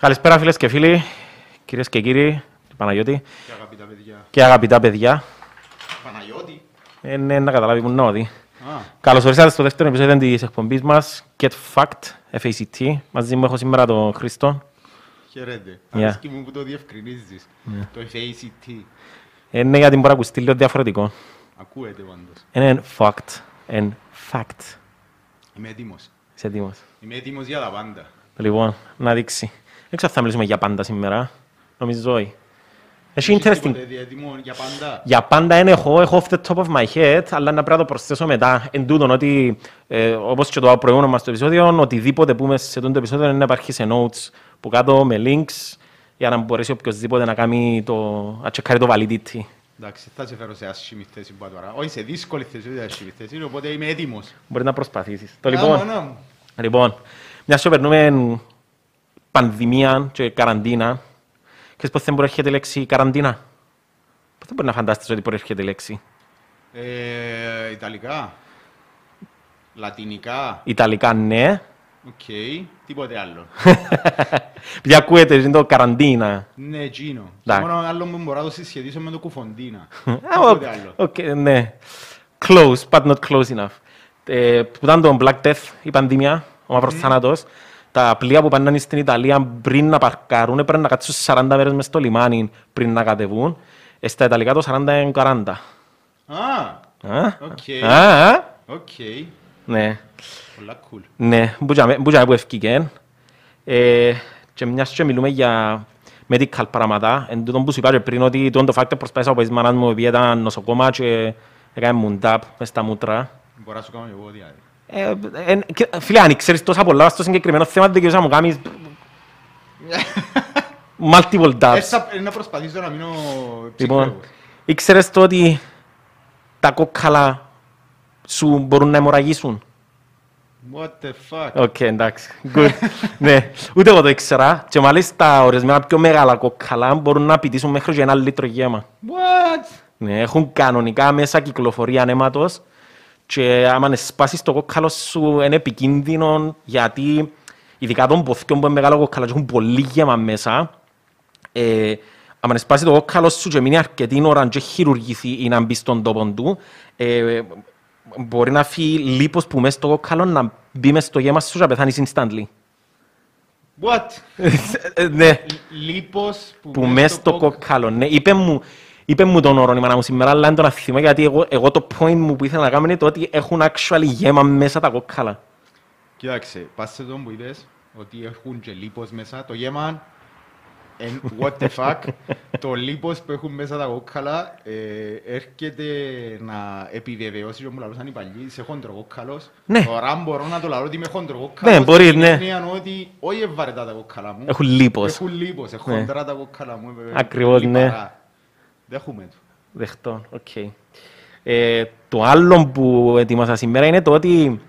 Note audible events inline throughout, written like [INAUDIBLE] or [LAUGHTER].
Καλησπέρα φίλες και φίλοι, κυρίες και κύριοι, Παναγιώτη Και αγαπητά παιδιά. και αγαπητά παιδιά. Παναγιώτη. Ε, ναι, να καταλάβει που νότι. Α, Καλώς ορίσατε στο δεύτερο επεισόδιο της εκπομπής μας, Get Fact, FACT. Μαζί μου έχω σήμερα τον Χρήστο. χαίρετε. Yeah. Αρέσκει μου που το διευκρινίζεις. Το FACT. Ε, ναι, γιατί μπορεί να ακουστεί λίγο διαφορετικό. Ακούεται πάντως. Είναι fact and fact. Είμαι έτοιμος. Είσαι έτοιμος. Είμαι έτοιμος για τα πάντα. Λοιπόν, να δείξει. Δεν ξέρω αν θα μιλήσουμε για πάντα σήμερα. Νομίζω όχι. Έχει interesting. Τίποτε έτοιμο για πάντα. Για πάντα δεν έχω, έχω off the top of my head, αλλά να πρέπει να το προσθέσω μετά. Εν τούτον ότι, ε, όπως και το προηγούμενο μας το επεισόδιο, οτιδήποτε πούμε σε αυτό το επεισόδιο είναι να υπάρχει σε notes που κάτω με links για να μπορέσει οποιοδήποτε να κάνει το, να τσεκάρει το validity. Εντάξει, θα σε φέρω σε άσχημη θέση που τώρα. Όχι σε δύσκολη θέση, όχι σε άσχημη θέση, οπότε είμαι έτοιμος. Μπορεί να προσπαθήσεις. Το Α, λοιπόν, μάνα μου. λοιπόν, μιας τζαι περνούμε πανδημία και καραντίνα. Ξέρεις πώς δεν μπορεί να έρχεται η λέξη καραντίνα; Πώς δεν μπορεί να φανταστείς ότι μπορεί να έρχεται η λέξη; Ε, Ιταλικά. Λατινικά. Ιταλικά ναι. Οκ. Τίποτε άλλο. [LAUGHS] Επειδή ακούεται, είναι το καραντίνα. Ναι, εκείνο. Και Εντάξει. μόνο άλλο που μπορώ να το συσχετίσω με το κουφοντίνα. [LAUGHS] Α, Τίποτε άλλο. οκ, ναι. Close, but not close enough. Ε, που ήταν το Black Death, η πανδημία, ο μαύρος θάνατος. Τα πλοία που πάνε στην Ιταλία πριν να παρκάρουν έπρεπε να κάτσουν 40 μέρες μες στο λιμάνι πριν να κατεβούν. Ε, στα Ιταλικά το 40 είναι 40. Α, Α, Οκ. α, α, οκ. ναι. Πολλά cool. Ναι, που τζιαμέ- που τζιαμέ που εφκήκεν. Ε, και μιας και μιλούμε για medical πράγματα, εν τούτον που σου είπα και πριν ότι τούτον το fact επροσπάθησα από τις μάνας μου επειδή ήταν νοσοκόμα και έκανε μου dab μες στα μούτρα. Μπορώ να σου κάνω εγώ δηλαδή. Ε, ε, και- φίλε, αν ξέρεις τόσα πολλά στο συγκεκριμένο θέμα, δεν δικαιούσαι να μου κάνεις [LAUGHS] multiple dabs. Έσα, να προσπαθήσω να μείνω Λοιπόν, ψυχρός. ήξερες το ότι τα κόκκαλα σου μπορούν να αιμορραγήσουν; What the fuck; OK, εντάξει. Good. [LAUGHS] ναι, ούτε εγώ το ήξερα. Και μάλιστα ορισμένα πιο μεγάλα κόκκαλα μπορούν να ποτίσουν μέχρι και ένα λίτρο γαίμα. What; Ναι, έχουν κανονικά μέσα κυκλοφορία αίματος και άμα σπάσεις το κόκκαλο σου είναι επικίνδυνο γιατί ειδικά των ποθιών που είναι μεγάλο κόκκαλο και έχουν πολύ γέμα μέσα ε, άμα σπάσει το κόκκαλο σου και μείνει αρκετή ώρα και χειρουργηθεί ή να μπει στον τόπο του ε, μπορεί να φύγει λίπος που μέσα στο κόκκαλο να μπει μέσα στο γέμα σου και να πεθάνεις instantly. What; Ε, [LAUGHS] ναι Λίπος που μέσα στο κόκκαλο. Ναι, είπε μου, είπε μου τον όρο η μάνα μου σήμερα, αλλά δεν τον αθυμώ γιατί εγώ, εγώ το point μου που ήθελα να κάνω είναι το ότι έχουν actually γέμα μέσα τα κόκκαλα. Κοίταξε, πας σε τον που είπες ότι έχουν και λίπος μέσα. Το γέμα εν what the fuck. το λίπος που έχουν μέσα τα κόκκαλα ε, έρχεται να επιβεβαιώσει και μου λαλούσαν οι παλιοί, είσαι χοντροκόκκαλος. Ναι. Τώρα μπορώ να το λαλώ ότι είμαι χοντροκόκκαλος. Ναι, μπορεί, στην ναι. έννοια ότι όχι ευαρετά τα κόκκαλα μου. Έχουν λίπος. Έχουν λίπος, έχουν Ναι. χοντρά τα κόκκαλα μου. ε, Ακριβώς, ναι. λιπαρά. Δέχομαι το. Δεχτώ, οκ. Ε, το άλλο που ετοίμασα σήμερα είναι το ότι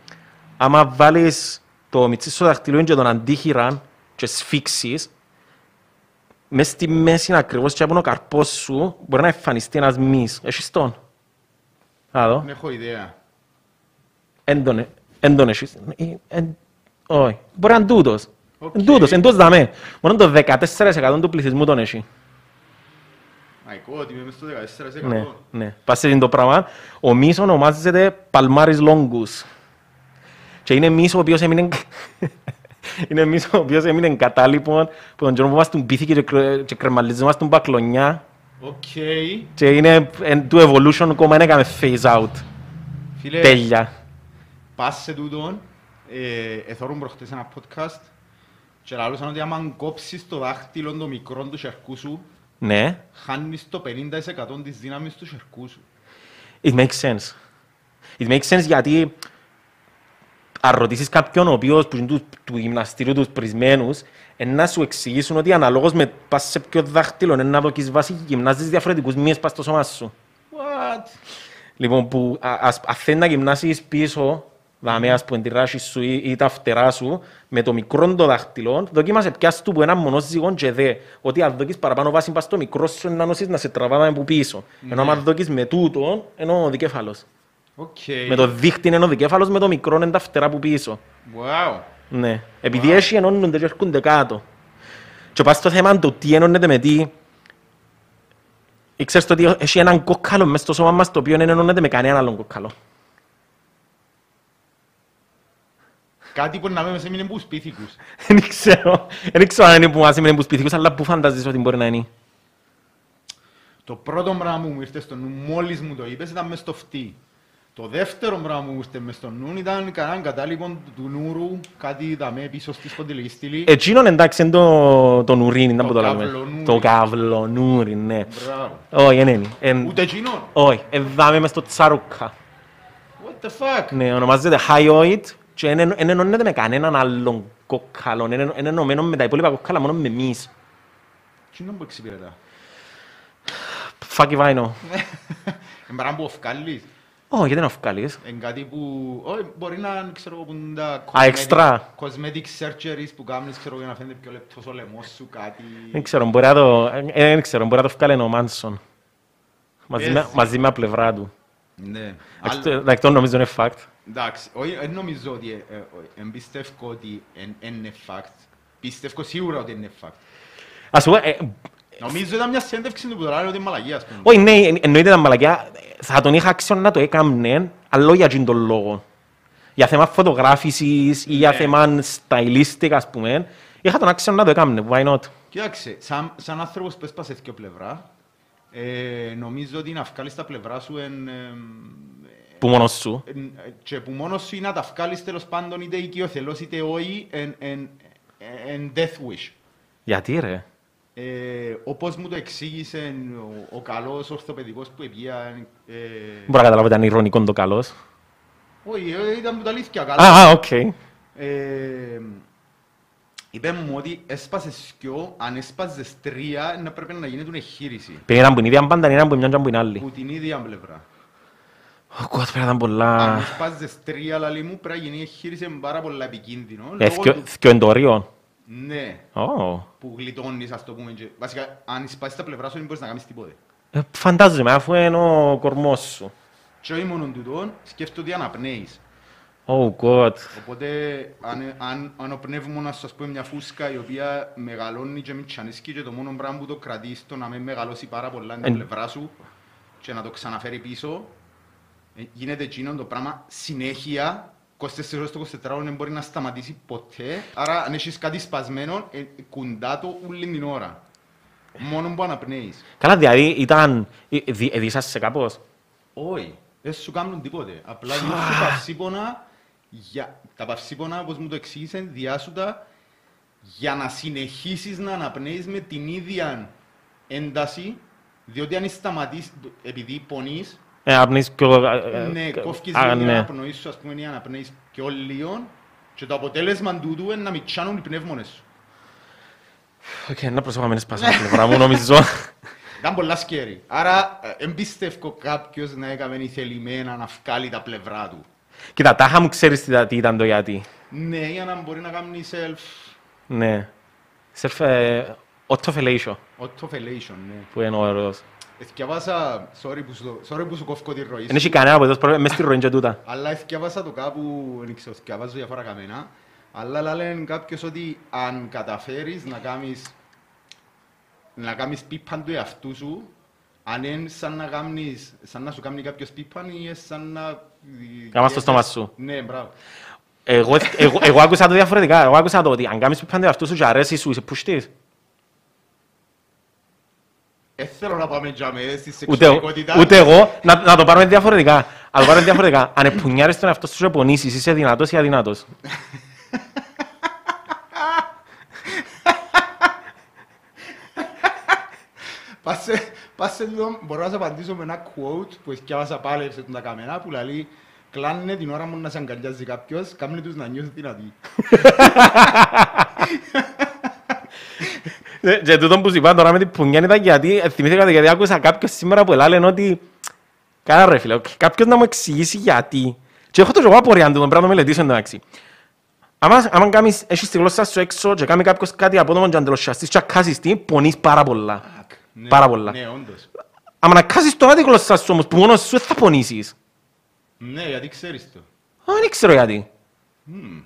άμα βάλεις το μυτσί στο δαχτυλό και τον αντίχειρα και σφίξεις, μες στη μέση ακριβώς και από ο καρπός σου μπορεί να εμφανιστεί ένας μυς. Έχεις τον; Α, δω. Δεν έχω ιδέα. Εν τον- εν τον έχεις. Ε, εν- Όχι. Μπορεί να είναι τούτος. Οκ. Εν τούτος, εν τούτος δαμέ. Μόνο το 14% του πληθυσμού τον έχει. Μαϊκό, ότι είμαι μες στο 14%. Ναι, ναι. Πάσε είναι το πράγμα. Ο μυς ονομάζεται Palmaris longus. Και είναι μυς ο οποίος έμεινε... [LAUGHS] είναι μυς ο οποίος έμεινε κατάλοιπον που τον καιρό που ήμαστον πίθηκοι και κρε- και κρεμαλιζόμαστε τον πακλονιά Οκ. και είναι εν του evolution ακόμα δεν έκαμε phase out. Φίλε, Τέλεια. πας σε τούτον, ε, εθώρουν προχτές ένα podcast και λαλούσαν ότι άμα κόψεις το δάχτυλο το μικρό του σερκού σου, Ναι. χάνεις το 50% της δύναμης του σερκού σου. It makes sense. It makes sense γιατί αν ρωτήσεις κάποιον ο οποίος που είναι του, του γυμναστήριου τους πρισμένους ε, να σου εξηγήσουν ότι αναλόγως με πας σε ποιο δάχτυλο είναι να δοκείς βάση γυμνάζεις διαφορετικούς μύες πας στο σώμα σου. What? Λοιπόν, που α- ας- αν θέλεις να γυμνάσεις πίσω, δαμέ ας πούμε τη ράση σου ή, ή τα φτερά σου, με το μικρό το δάχτυλο, δοκίμασε πιάσ' του που ένα μονό ζυγόν και δε, ότι αν δοκείς παραπάνω βάση πας στο μικρό σου να νόσεις να σε τραβάμε από πίσω. Ενώ αν δοκείς με τούτο, ενώ ο δικέφαλος. Οκ. Με το δίχτυ είναι ο δικέφαλος, με το μικρό είναι τα φτερά που πίσω. Wow. Ναι. Επειδή έχει ενώνονται και έρχονται κάτω. Και πας στο θέμα το τι ενώνεται με τι. Ξέρεις το ότι έχει έναν κόκκαλο μες στο σώμα μας το οποίο δεν ενώνεται με κανέναν άλλον κόκκαλο. Κάτι που να μην έμεινε πούς πίθηκους. Δεν ξέρω. Δεν ξέρω αν είναι που μας έμεινε που σπίθηκους, αλλά πού φαντάζεσαι ότι μπορεί να είναι. Το πρώτο πράγμα που μου ήρθε στο νου, μόλις μου το είπες, ήταν μες στο φτύ. Το δεύτερο πράγμα που μου ήρθε μες στο νου ήταν κανέναν κατάλοιπο του Νούρου, κάτι δαμέ πίσω στη σποντιλική στήλη. Εκείνον εντάξει είναι το, το νουρίνι, να Το πω το λέμε. καυλονούρι. Το καυλονούρι, ναι. Μπράβο. Όχι, δεν είναι. Εν- Ούτε εκείνον. Όχι, εδάμε μες στο τσαρούκα. What the fuck; Ναι, ονομάζεται hyoid και δεν δεν ενώνεται με κανέναν άλλον κόκκαλο. Είναι είναι ενωμένο με τα υπόλοιπα κόκκαλα μόνο με εμείς. Εκείνον που εξυπηρετά; Fuck if I know. [LAUGHS] Εν πράγμα που ευκάλλεις. Όχι, γιατί να βγάλεις. Εν κάτι που... Όχι, μπορεί να ξέρω εγώ που είναι τα... Α, cosmetic- εξτρά. Cosmetic surgeries που κάνεις, ξέρω για να φαίνεται πιο λεπτός ο λαιμός σου, κάτι... Δεν ξέρω, μπορεί να το, ε, ε, δεν ξέρω, μπορεί να το βγάλει ο Μάνσον. Μαζί με, Έτσι. μαζί με τα πλευρά του. Ναι. Εντάξει, Άλλο- το- Εντάξει, το νομίζω είναι fact. Εντάξει, όχι, δεν νομίζω ότι... ε, ε, όχι, Εν πιστεύω ότι εν- είναι fact. Πιστεύω σίγουρα ότι είναι fact. Ας πούμε, ε, Νομίζω ήταν μια συνέντευξη του που τώρα λέει ότι είναι μαλαγία, ας πούμε. όχι, ναι, εν- εννοείται τα μαλακιά. Θα τον είχα άξιο να το έκαμνε, αλλά όχι για εκείνον τον λόγο. Για θέμα φωτογράφησης ή για Ναι. θέμα stylistic, ας πούμε, είχα τον άξιο να το έκαμνε, why not; Κοίταξε, σαν, σαν άνθρωπος που έσπασε δύο πλευρά, ε, νομίζω ότι να βγάλεις τα πλευρά σου εν, εμ, Που μόνος σου. εν, και που μόνος σου είναι να τα βγάλεις τέλος πάντων είτε οικειοθελώς είτε όχι εν, εν, εν death wish. Γιατί ρε; Ε, όπως μου το εξήγησε ο, ο καλός ορθοπαιδικός που επήα, ε, Μπορώ να καταλάβω ότι ήταν ειρωνικό το καλός. όχι, ε, ήταν που τα αλήθεια Α, καλά. α, οκ. Ε, είπε μου ότι έσπασες δυο, αν έσπασες τρία, να πρέπει να γίνεται εγχείρηση. Πήγαινε ήταν που είναι ίδια μπάντα, είναι που είναι μια και που είναι άλλη. Που την ίδια πλευρά. Ω, κότ, πρέπει να ήταν Αν πολλά... έσπασες τρία, λαλή μου, πρέπει να γίνει εγχείρηση είναι πάρα πολλά επικίνδυνο. Ε, λόγω θκυο- του- θκυο εντορίων. Ναι, Ω. που γλιτώνεις, ας το πούμε. και- Βασικά, αν σπάσεις τα πλευρά σου, δεν μπορείς να κάνεις τίποτε. Ε, Φαντάζομαι, αφού είναι ο κορμός σου. Και όχι μόνο τούτο, σκέφτομαι ότι αναπνέεις. Oh God. Οπότε, αν, αν, αν ο πνεύμονας σου, ας πούμε, μια φούσκα η οποία μεγαλώνει και μητσανίσκει και το μόνο πράγμα που το κρατείς το να μην μεγαλώσει πάρα πολλά είναι τα Εν- πλευρά σου και να το ξαναφέρει πίσω, ε, γίνεται εκείνο το πράγμα συνέχεια, 24 ώρες το 24 ώρες δεν μπορεί να σταματήσει ποτέ, άρα αν έχεις κάτι σπασμένο, ε, κουντά το όλη την ώρα. Μόνο που αναπνέεις. Καλά, δηλαδή ήταν... ε, δι- Εδίσασαι κάπως; Όχι, δεν σου κάνουν τίποτε. Απλά νιώθεις παυσίπονα, για... τα παυσίπονα, όπως μου το εξήγησαν, διάσου τα για να συνεχίσεις να αναπνέεις με την ίδια ένταση, διότι αν σταματήσεις, επειδή πονείς, Ε, απνείς πιο... ε, ε, ναι, ε, κόφκεις α, λίγο την ναι. αναπνοή σου, ας πούμε, ή αναπνέεις πιο λίγο, και το αποτέλεσμα τούτου είναι να μητσάνουν οι πνεύμονες σου. Οκ, να προσέχω να μην σπάσω την πλευρά μου, νομίζω. Ήταν πολλά scary. Άρα, ε, εμπιστεύω κάποιος να έκαμε ηθελημένα να βγάλει τα πλευρά του. Κοίτα, τάχα μου ξέρεις τι τι ήταν το γιατί. Ναι, για να μπορεί να κάνει self Ναι. Self... ε, Autofellatio, autofellation, ναι. που είναι ο όρος. Εθιαβάσα, sorry που σου, sorry που σου κόφκω τη ροή Δεν έχει σου, κανένα από εδώ μες στη ροή και τούτα. αλλά εθιαβάσα το κάπου, δεν ξέρω, εθιαβάζω διάφορα καμένα, αλλά λένε κάποιος ότι αν καταφέρεις να κάνεις να κάνεις πίπαν του εαυτού σου, αν είναι σαν να, κάνεις, σαν να σου κάνει κάποιος πίπαν ή σαν να... Κάμας στο στόμα σου. Ναι, μπράβο. Εγώ, εγώ, εγώ άκουσα το διαφορετικά. Εγώ άκουσα το ότι αν κάνεις πιπάντε αυτού σου και αρέσει σου, είσαι πουστής. Δεν θέλω να πάμε για μες στη Ούτε, εγώ- σεξουαλικότητα. ούτε εγώ, να, να το πάρουμε διαφορετικά. Να το πάρουμε διαφορετικά. Αν επουνιάρεις τον εαυτό σου και πονήσεις, είσαι δυνατός ή αδυνατός. Πάσε, πάσε λίγο, μπορώ να σε απαντήσω με ένα quote που εθιάβασα πάλι σε τα καμένα που λέει «Κλάνε την ώρα μου να σε αγκαλιάζει κάποιος, κάμνε τους να νιώθουν δυνατοί». [LAUGHS] Ε, Και τούτο που σου είπα τώρα με την πουνιά ήταν γιατί ε, θυμήθηκα γιατί άκουσα κάποιον σήμερα που λένε ότι Καλά ρε φίλε, οκ, κάποιος να μου εξηγήσει γιατί. Και έχω το εγώ απορία αν το πρέπει να το μελετήσω εντάξει. Άμα, άμα κάνεις, έχεις τη γλώσσα σου έξω και κάνει κάποιος κάτι απότομο και αντελοσιαστείς και ακάσεις τι, πονείς πάρα πολλά. Ναι, Πάρα πολλά. Ναι, όντως. Άμα να κάσεις τώρα τη γλώσσα σου όμως που μόνος σου θα πονήσεις. Ναι, γιατί ξέρεις το. Α, δεν ξέρω γιατί. Μμμ.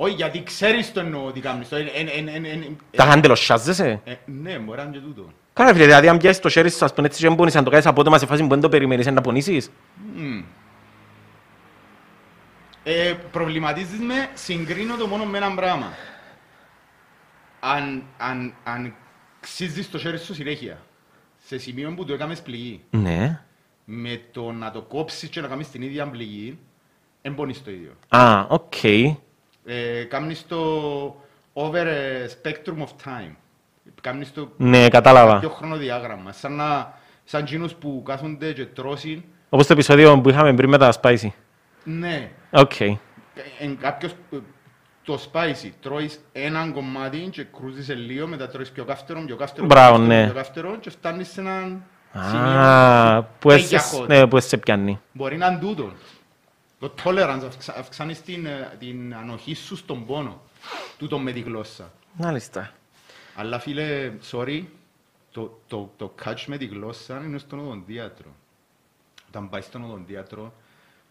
Όχι, γιατί ξέρεις το εννοώ ότι κάνεις το. Εν- εν- εν- εν- εν- Τα χαντελοσιάζεσαι. ε, Ναι, μπορεί να είναι και τούτο. Κάνα φίλε, δηλαδή αν πιάσεις το χέρι σου, ας πούμε έτσι και πονείς, αν το κάνεις απότομα σε φάση που δεν το περιμένεις, είναι να πονήσεις. Μμμ. Ε, προβληματίζεις με, συγκρίνω το μόνο με έναν πράγμα. Αν, αν, αν ξύζεις το χέρι σου συνέχεια, σε σημείο που το έκαμες πληγή, Ναι. με το να το κόψεις και να κάνεις την ίδια πληγή, δεν πονείς το ίδιο. Α, οκ. Ε, κάνεις το over a spectrum of time. Κάνεις το Ναι, κατάλαβα. πιο χρονοδιάγραμμα. Σαν, να, σαν εκείνους που κάθονται και τρώσουν. Όπως το επεισόδιο που είχαμε πριν με τα spicy. Ναι, Οκ. εν κάποιος ε, το spicy, τρώεις έναν κομμάτι και κρούζεις λίγο, μετά τρώεις πιο καύτερο, πιο καύτερο, Μπράβο, πιο καύτερο, ναι. πιο καύτερο και φτάνεις σε έναν Α, σημείο. που Hey, για έσαι- hot. ναι, που έσαι πιάνει. Μπορεί να είναι τούτο. Το tolerance αυξα- αυξάνεις την, ε, την ανοχή σου στον πόνο. Τούτο με τη γλώσσα. Μάλιστα. Αλλά φίλε, sorry, το, το, το catch με τη γλώσσα είναι στον οδοντίατρο. Όταν πάει στον οδοντίατρο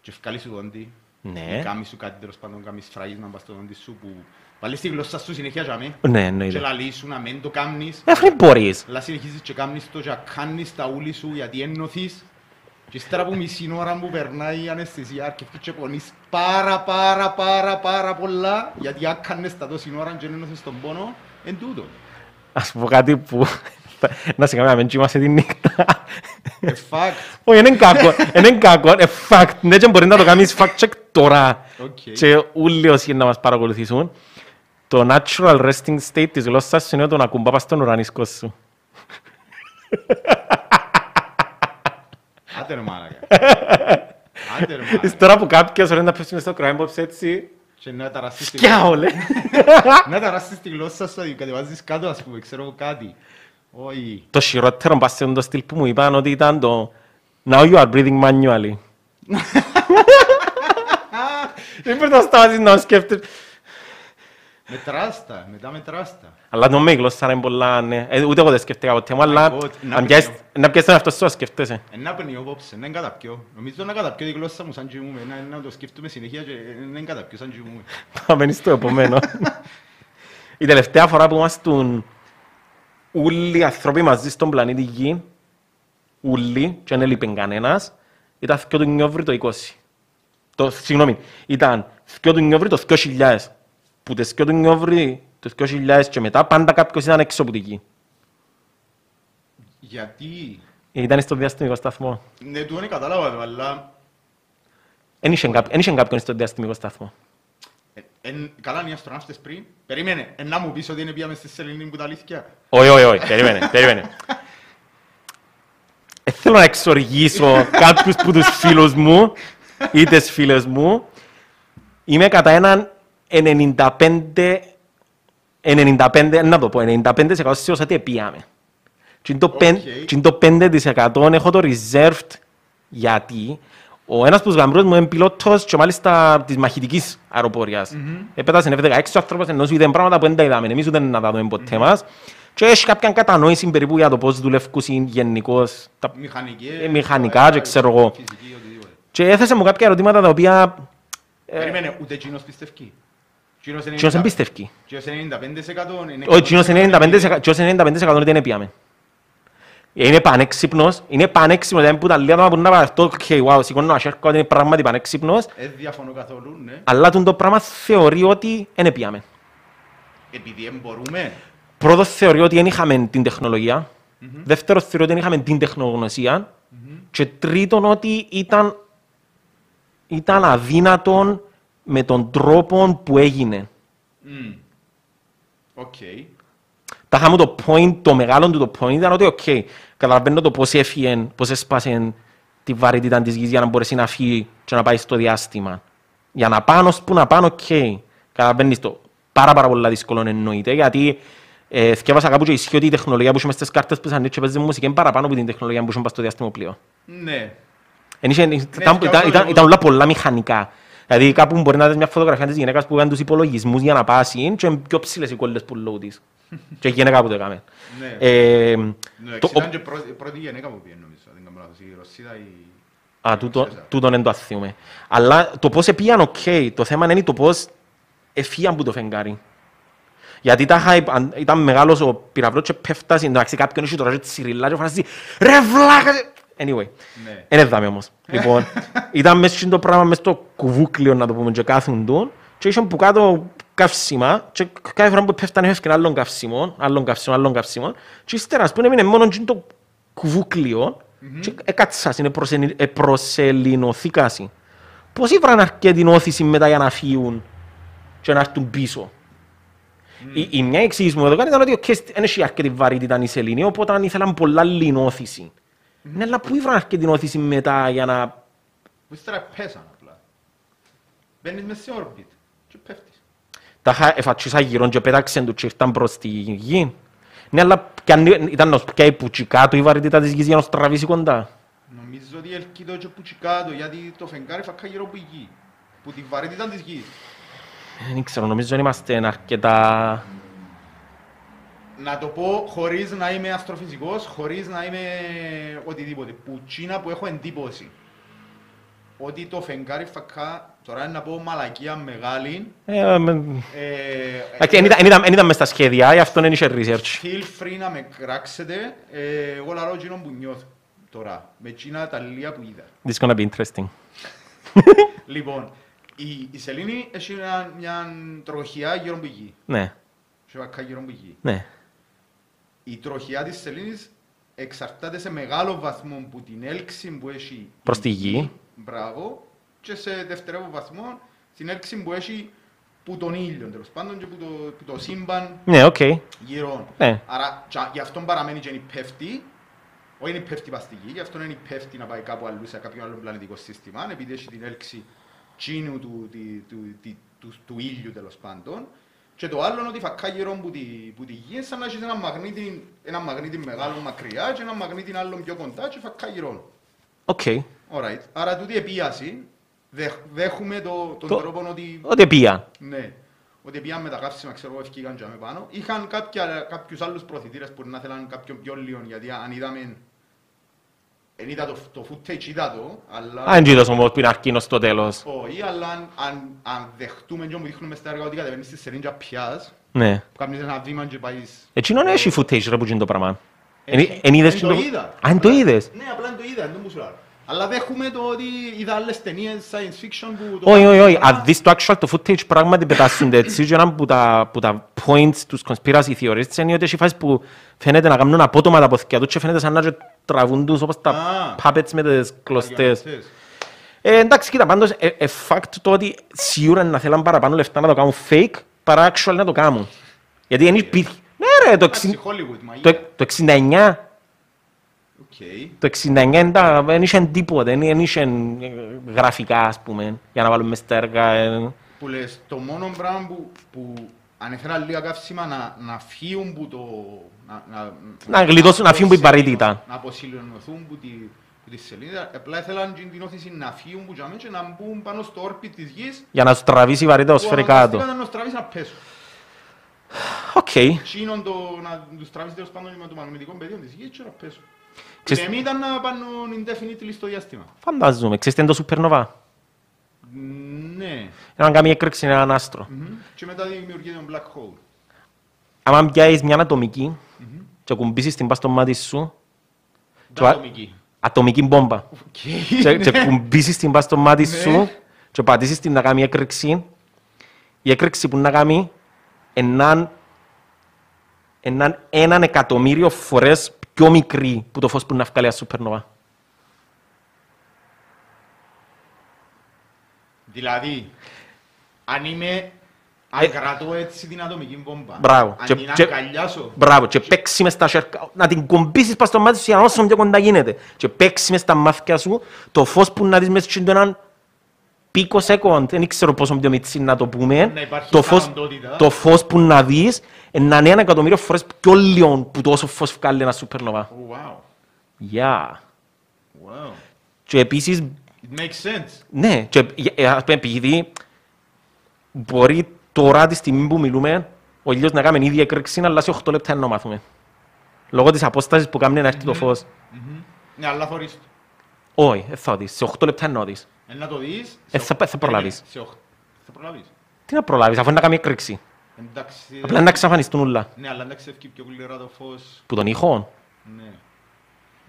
και ευκάλεις σου δόντι, Ναι. ή κάμεις σου κάτι τέλος πάντων, κάμεις φράγισμα πας στο δόντι σου που βάλεις τη γλώσσα σου συνέχεια για μέ Ναι, και εννοείται. λαλείς σου να μην το κάμνεις. Ε, αφού μπορείς. Αλλά συνεχίζεις και κάμνεις το και κάνεις τα ούλη σου γιατί έννοθεις και ύστερα από μισή ώρα που περνάει η αναισθησία αρκευκεί και πονείς πάρα πάρα πάρα πάρα πολλά γιατί άκανες τα τόση ώρα και δεν ένωθες τον πόνο, εν τούτο. Ας πω κάτι που... Να σε κάνουμε να μην κοιμάσαι τη νύχτα. Ε, fact. Όχι, είναι κακό. Είναι κακό. Ε, fact. Ναι, και μπορείς να το κάνεις fact check τώρα. Οκ. Και όλοι όσοι να μας παρακολουθήσουν. Το natural resting state της γλώσσας σου είναι το να κουμπά πας στον ουρανίσκο σου. Άντε ρε μάλακα. [LAUGHS] Άντε ρε Εις μάλακα. τώρα που κάποιος μπορεί να πέσει μες στο crime box έτσι. Και να ταρασεις τη- Σκιά όλε. [LAUGHS] να ταρασεις τη γλώσσα σου, γιατί κατεβάζεις κάτω ας πούμε, ξέρω εγώ κάτι. Όχι. Το χειρότερο πας σε το στυλ που μου είπαν ότι ήταν το Now you are breathing manually. Δεν μπορεί να σταματήσεις να σκέφτεσαι. Μετράς τα, μετά μετράς τα. Αλλά το με η γλώσσα είναι πολλά, ναι. Ε, Ούτε εγώ δεν σκέφτηκα ποτέ μου, αλλά God, να αν πει πιάσεις- το. να πιάσεις τον εαυτό σου, να σκέφτεσαι. Ένα πνιό απόψε, δεν καταπιώ. Νομίζω να καταπιώ τη γλώσσα μου σαν κοιμούμαι, να, να το σκέφτομαι συνέχεια και δεν καταπιώ σαν κοιμούμαι. [LAUGHS] Πάμε στο επόμενο. Η τελευταία φορά που ήμασταν όλοι οι άνθρωποι μαζί στον πλανήτη Γη, όλοι, και δεν έλειπε κανένας, ήταν 2 του Νιόβρη το 20. Το, συγγνώμη, ήταν 2 του Νιόβρη το 2000. Που τις 2 του Νιόβρη το 2000 και μετά πάντα κάποιος ήταν έξω από τη Γη. Γιατί, Ήταν στο διαστημικό σταθμό. ναι, του δεν κατάλαβα το, αλλά Εν είχε κάπο- εν είχε κάποιον στο διαστημικό σταθμό. ε, εν, καλά είναι οι αστροναύτες πριν. Περίμενε, εν να μου πεις ότι είναι πήγαμε στη Σελήνη που τα αλήθεια. Όχι, όχι, όχι, περίμενε, περίμενε. Ε, θέλω να εξοργήσω [LAUGHS] κάποιους που τους φίλους μου ή τις φίλες μου. Είμαι κατά έναν 95, 95, να το πω, 95% σίγουρος ότι επήαμε. Και είναι το πεν- Οκ. και είναι το 5% έχω το reserved γιατί ο ένας από τους γαμπρούς μου είναι πιλότος και μάλιστα της μαχητικής αεροπορίας. Επέτασε F-16 ο άνθρωπος ενώ σου είδε πράγματα που δεν τα είδαμε, εμείς ούτε να τα δούμε ποτέ μας. Και έχει κάποια κατανόηση περίπου για το πώς δουλεύουν γενικώς τα Μηχανική, Ε, μηχανικά και ξέρω εγώ. Φυσική, οτιδήποτε. Και έθεσε μου κάποια ερωτήματα τα οποία Περίμενε, ούτε εκείνος πιστεύει. Εκείνος είναι κοινός 90 εμπίστευκε. Εκείνος είναι 95% είναι Όχι, κοινός είναι 100% 95% κοινός είναι 95% ότι δεν πιάμε. Είναι πανέξυπνος, είναι πανέξυπνος, δεν που τα λέει άτομα που να παραχτώ, οκ, wow, σηκώνω να σέρκω ότι είναι πράγματι πανέξυπνος, Δεν διαφωνώ καθόλου, ναι. αλλά τον το πράγμα θεωρεί ότι δεν πιάμε. Επειδή δεν μπορούμε. Πρώτο θεωρεί ότι δεν είχαμε την τεχνολογία, δεύτερο θεωρεί ότι δεν είχαμε την τεχνογνωσία και τρίτον ότι ήταν, ήταν αδύνατον με τον τρόπο που έγινε. Μμ. Οκ. Τα είχαμε το point, το μεγάλο του το point ήταν ότι οκ, καταλαβαίνω το πώς έφυγε, πώς έσπασε τη βαρύτητα της γης για να μπορέσει να φύγει και να πάει στο διάστημα. Για να πάνω που να πάνω, οκ. Καταλαβαίνεις το. Πάρα πάρα πολλά δύσκολο εννοείται, γιατί ε, θκιέβασα κάπου και ισχύει ότι η τεχνολογία που έχουμε στις κάρτες που σαν και παίζεις μουσική είναι παραπάνω από την τεχνολογία που έχουμε στο διαστημόπλοιο. Ναι. Εν είχε- ήταν, θυκεύασα ήταν, το ήταν, εγώ. ήταν όλα πολλά μηχανικά. Δηλαδή κάπου μπορεί να δεις μια φωτογραφία της γυναίκας που έκανε τους υπολογισμούς για να πάσει και είναι πιο ψηλές οι κόλλες που λέω της. [LAUGHS] και η γυναίκα που το έκαμε. Ναι. Ε, Ναι, το- ήταν και πρώτη- πρώτη γυναίκα που πήγαινε νομίζω. δεν κάνω λάθος. Η Ρωσίδα ή... Α, τούτο, Ξέρεις, τούτο δεν το αθιούμε. Αλλά το πώς επίαν οκ. Το θέμα είναι το πώς εφύγαν που το φεγγάρι. Γιατί τα hype, αν ήταν μεγάλος ο πυραυλός και πέφτασε, εντάξει κάποιον είχε τώρα και τσιριλά και φανάζει «Ρε βλάκα!» Anyway, Ναι. δεν έδαμε όμως. Λοιπόν, ήταν μέσα στο πράγμα, μέσα στο κουβούκλιο να το πούμε και κάθοντον και είχαν που κάτω καύσιμα και κάθε φορά που πέφτανε έφευκαν άλλον καύσιμο, άλλον καύσιμο, άλλον καύσιμο και ύστερα ας πούμε έμεινε μόνο εκείνο το κουβούκλιο και έκατσας, είναι προσελι- ε, προσελινωθήκασι. Πώς ήβραν αρκετή όθηση μετά για να φύγουν και να έρθουν πίσω; Η, η μια εξήγηση μου εδώ κάνει ήταν ότι okay, δεν έχει αρκετή βαρύτητα η σελήνη, οπότε αν ήθελαν πολλά λινόθηση. Ναι, αλλά πού ήβραν αρκετή όθηση μετά για να... Που ύστερα πέσαν απλά. Μπαίνεις μες σε orbit και πέφτεις. Τα είχα εφατσίσα γύρω και πέταξαν τους και ήρθαν προς τη γη. Ναι, αλλά κι αν ήταν να πιάει πουτσικά του η βαρύτητα της γης για να σου τραβήσει κοντά. Νομίζω ότι ελκύτω και που κάτω, γιατί το φεγγάρι φακά γύρω από η γη. Που τη βαρύτητα της γης. Δεν ξέρω, νομίζω ότι είμαστε αρκετά... Να το πω χωρίς να είμαι αστροφυσικός, χωρίς να είμαι οτιδήποτε. Που τσίνα που έχω εντύπωση. Ότι το φεγγάρι φακά, τώρα είναι να πω μαλακία μεγάλη, Ε, με- ε, Εντάξει, εν ήταν- εν ήταν- εν ήταν μες στα σχέδια, γι' αυτό δεν είχε research. Feel free να με κράξετε, ε, εγώ λαρώ εκείνο που νιώθω τώρα, με εκείνα τα λίγα που είδα. This is gonna be interesting. [LAUGHS] Λοιπόν, η, η σελήνη έχει μια, μια τροχιά γύρω από τη γη. Ναι, Έχει βακά γύρω από τη γη. ναι. Η τροχιά της σελήνης εξαρτάται σε μεγάλο βαθμό από την έλξη που έχει Προς η τη γη. Μπράβο. Και σε δευτερεύον βαθμό την έλξη που έχει που τον ήλιο τέλος πάντων και που το, που το σύμπαν Ναι, οκ. γύρω. Ναι. Άρα τσα- γι' αυτό παραμένει και είναι πέφτει. Όχι είναι πέφτει πας στη γη, γι' αυτό είναι πέφτει να πάει κάπου αλλού σε κάποιο άλλο πλανητικό σύστημα, επειδή έχει την έλξη τσίνου του, του, του, του, του, του ήλιου τέλος πάντων. Και το άλλο είναι ότι φακά γύρω που τη, που τη γη, σαν να έχεις ένα μαγνήτη, ένα μαγνήτη μεγάλο μακριά και ένα μαγνήτη άλλο πιο κοντά και φακά γύρω. Οκ. Alright. Άρα τούτη επίαση, δέχ- δέχουμε το, τον Το- τρόπο ότι Ότι πία. ναι. Ότι πήγαν με τα καύσιμα, ξέρω εγώ, ευκήγαν και πάνω. Είχαν κάποια, κάποιους άλλους προθητήρες που να θέλαν κάποιον πιο λίγο, γιατί αν είδαμε... Εν είδα το, το footage, είδα το, αλλά... Αν τζίδος όμως που είναι αρκίνος στο τέλος. Όχι, αλλά αν, αν, αν δεχτούμε και μου δείχνουμε στα έργα ότι κατεβαίνεις στη σερίνια πιάς, Ναι. που κάνεις ένα βήμα και πάεις... Εκείνον έχει footage ρε που γίνει το πράγμα. Έχει. Εν- Εν είδες Εν το το- είδα. Α, εν το Απλά- είδες. Ναι, απλά εν το είδα, εν το που σου λέω. Αλλά δέχουμε το ότι είδα άλλες ταινίες science fiction που... το Όχι, όχι, όχι. πράγμα- Αν δεις το actual, το footage πράγματι πετάσσονται έτσι και ένα που τα, που τα points τους conspiracy theorists είναι ότι έχει φάσεις που φαίνεται να κάνουν απότομα τα ποθηκιά τους και φαίνεται σαν να και τραβούν τους όπως τα Α. puppets με τις κλωστές. Αγιονιστές. Ε, εντάξει, κοίτα, πάντως, ε, ε, fact το ότι σίγουρα να θέλαν παραπάνω λεφτά να το κάνουν fake παρά actual να το κάνουν. Γιατί δεν υπήρχε. Ναι ρε, το, Εντάξει, εξι- Hollywood, μα το, είδα. το 69 Οκ. το 69 δεν τα- δεν είχε τίποτε, δεν δεν είχε ε, γραφικά, ας πούμε, για να βάλουμε στα έργα. ε. που λες, το μόνο πράγμα που, που αν έφερα λίγα καύσιμα να, να φύγουν που το... Να, να, Να γλιτώσουν, να φύγουν που η αποσεληνω- βαρύτητα. Να αποσεληνωθούν που τη, που τη σελήνη. Απλά ήθελαν την την όθηση να φύγουν που τζάμε και να μπουν πάνω στο orbit της γης Για να σου τραβήσει η βαρύτητα ως φέρει κάτω. αναγκαστήκαν να τους τραβήσει να πέσουν. Οκ. Τσίνον το, να τους τραβήσει τέλος πάντων με το μαγνητικό πεδίο της γης και να πέσουν. Ξέρεις- Και εμείς ήταν να πάνε indefinitely στο διάστημα. Φαντάζομαι. Ξέρεις τι είναι το supernova; Ναι. Έναν κάνει έκρηξη είναι έναν άστρο. Μμμ. Και μετά δημιουργείται ένα black hole. Αν πιάσεις μια ατομική και κουμπίσεις την πας στο μάτι σου, Τα α- ατομική. ατομική μπόμπα, Οκ, και, και ναι. κουμπίσεις την πας στο μάτι Ναι. σου και πατήσεις την να κάνει έκρηξη, η έκρηξη που να κάνει έναν έναν έναν εκατομμύριο φορές πιο μικρή που το φως που να βγάλει ένα supernova. Δηλαδή, αν είμαι, Ε, αν κρατώ έτσι την ατομική βόμβα, Μπράβο. αν Και- την και- αγκαλιάσω, Μπράβο, και παίξει μες στα σέρκα, να την κομπίσεις πας στο μάτι σου για να όσο πιο κοντά γίνεται. Και παίξει μες στα μάτια σου το φως που να δεις μέσα στην έναν πίκος σεκόντ, δεν ξέρω πόσο πιο μίτσι να το πούμε. Να υπάρχει Το φως, θανατότητα. το φως που να δεις ε, να είναι ένα εκατομμύριο φορές πιο λίγο που τόσο φως βγάλει ένα supernova. Oh, wow, Yeah. wow. Και επίσης, It makes sense. ναι, και, ε, ας πούμε, επειδή μπορεί τώρα τη στιγμή που μιλούμε ο ήλιος να κάνει ίδια έκρηξη, αλλά σε 8 λεπτά να το μάθουμε. Λόγω της απόστασης που κάνει να έρθει το φως. Ναι, αλλά θωρείς το. Όχι, δεν θα δεις. Σε 8 λεπτά να δεις. Ε, να το δεις. Ε, σε θα- οχ- θα προλάβεις. Σε οχ- Θα προλάβεις. Τι να προλάβεις, αφού είναι να κάνει έκρηξη. Εντάξει, Απλά είναι να εξαφανιστούν όλα. ναι, αλλά εντάξει, ευκεί πιο γλυρά το φως. Που τον ήχο; Ναι.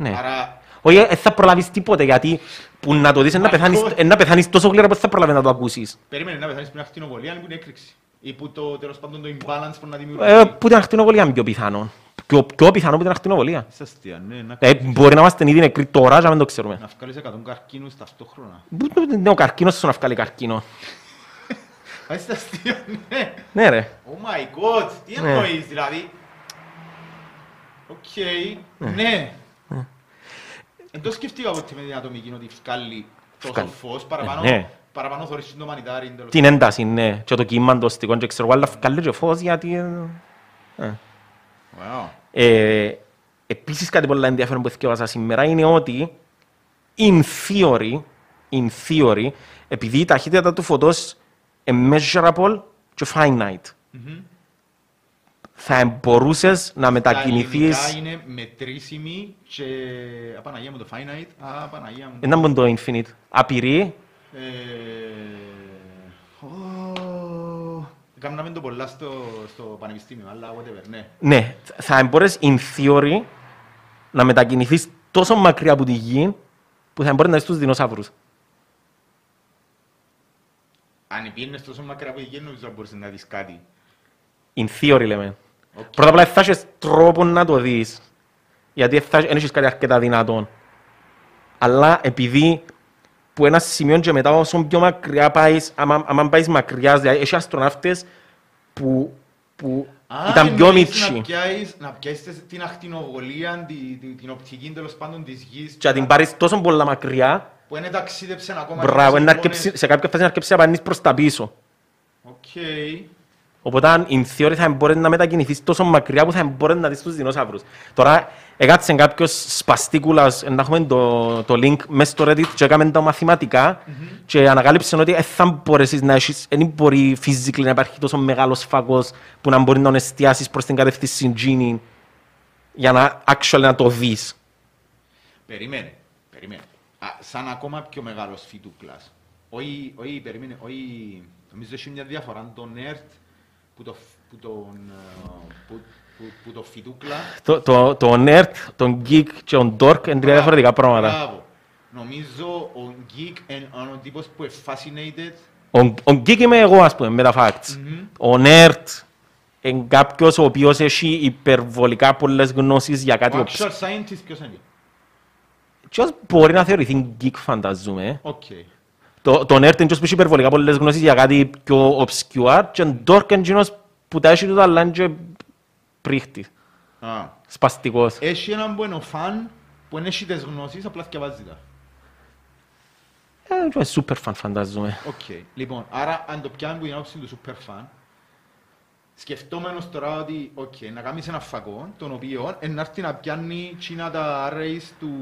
Ναι. Άρα, Όχι, δεν θα προλάβεις τίποτε, γιατί που να το δεις είναι να πεθάνεις, Ακριβώς. είναι να πεθάνεις τόσο γλύρα που δεν θα προλάβεις να το ακούσεις. περίμενε να πεθάνεις πριν ακτινοβολία, αν που είναι έκρηξη. Ή που το, τέλος πάντων, το imbalance που να Ε, δημιουργήσει. που την ακτινοβολία είναι πιο πιθανό. Πιο, πιο πιθανό που την ακτινοβολία. Είσαι αστεία, ναι, να, Ε, μπορεί να είμαστε ήδη νεκροί τώρα και να μην το ξέρουμε. να βγάλεις 100 καρκίνους ταυτόχρονα. Πού το- ναι, ο καρκίνος σου να βγάλει καρκίνο. Α, Είσαι αστεία, ναι. Ναι ρε. Oh my god, τι Ναι. εννοείς, δηλαδή. Οκ, ναι. Εν το σκεφτήκα ποτέ με την ατομική ότι βγάλει τόσο Βγάλει. φως, παραπάνω, Ε, ναι. παραπάνω θωρείς το μανιτάρι. τέλος Την ένταση, ναι. Και το κύμα το ωστικό και ξέρω εγώ, αλλά βγάλει και φως γιατί... ε, ε. Wow. Ε, επίσης κάτι πολύ ενδιαφέρον που θκιέβασα σήμερα είναι ότι in theory, in theory, επειδή η ταχύτητα του φωτός είναι measurable και finite, θα μπορούσες να Τα μετακινηθείς... ελληνικά είναι μετρήσιμη και... Απαναγία μου το finite. Α, Απαναγία μου. Δεν είναι το infinite. Απειρή, Ε, ω, Κάμναμε το πολλά στο, στο πανεπιστήμιο, αλλά whatever, ναι. ναι, θα μπορείς in theory να μετακινηθείς τόσο μακριά από τη γη που θα μπορείς να δεις τους δεινόσαυρους. Αν πήγαινες τόσο μακριά από τη γη, νομίζω θα μπορούσες να δεις κάτι. In theory λέμε. Οκ. Πρώτα απ' όλα θα έχεις τρόπο να το δεις. Γιατί δεν έχεις κάτι αρκετά δυνατόν. Αλλά επειδή που ένα σημείο και μετά όσο πιο μακριά πάεις, άμα, άμα πάεις μακριά, δηλαδή έχει αστροναύτες που, που Α, ήταν πιο εννοείς μίτσοι. Να πιάσεις, να πιάσεις την ακτινοβολία, την, την, την οπτική τέλος πάντων της γης Και να την πάρεις τόσο πολλά μακριά, που είναι ταξίδεψε ακόμα μπράβο, και να σε αρκεψει- σε κάποια φάση να αρκεψεί να πανείς προς τα πίσω. Οκ. Οπότε, in theory, θα μπορείς να μετακινηθείς τόσο μακριά που θα μπορείς να δεις τους δεινόσαυρους. Τώρα, έκατσε κάποιος σπαστίκουλας, να έχουμε το, το link μέσα στο Reddit και έκαμε τα μαθηματικά και ανακάλυψε ότι δεν θα μπορέσεις να έχεις, δεν μπορεί physically να υπάρχει τόσο μεγάλος φακός που να μπορεί να τον εστιάσεις προς την κατεύθυνση εκείνη για να actually να το δεις. Περίμενε, περίμενε. Α, σαν ακόμα πιο μεγάλος φιτούκλας. Όχι, όχι, περίμενε, όχι... Νομίζω έχει μια διαφορά τον Earth που το, που τον, ε, που, που, που το φιτούκλα... Το, το, το nerd, τον geek και τον dork είναι τρία διαφορετικά πράγματα. Μπράβο. Νομίζω ο Geek είναι ο τύπος που είναι fascinated Ο, ο geek είμαι εγώ, ας πούμε, με τα facts. Ο nerd είναι κάποιος ο οποίος έχει υπερβολικά πολλές γνώσεις για κάτι. Ο Ο actual scientist ποιος είναι; Ποιος μπορεί να θεωρηθεί geek, φανταζούμε. Οκ. Το, το nerd είναι ποιος που έχει υπερβολικά πολλές γνώσεις για κάτι πιο obscure και ο dork είναι εκείνος που τα έχει τούτα αλλά είναι και πρήχτης, Α. σπαστικός. Έχει έναν που είναι ο φαν που δεν έχει τις γνώσεις, απλά θκιεβάζει τα. Ε, είναι super fan, φανταζούμε. Οκ. Λοιπόν, άρα αν το πιάνουμε που την άποψη του super fan, σκεφτόμενος τώρα ότι, οκ, να κάνεις ένα φακό, τον οποίο ε, να έρθει να πιάνει τζείνα τα rays του...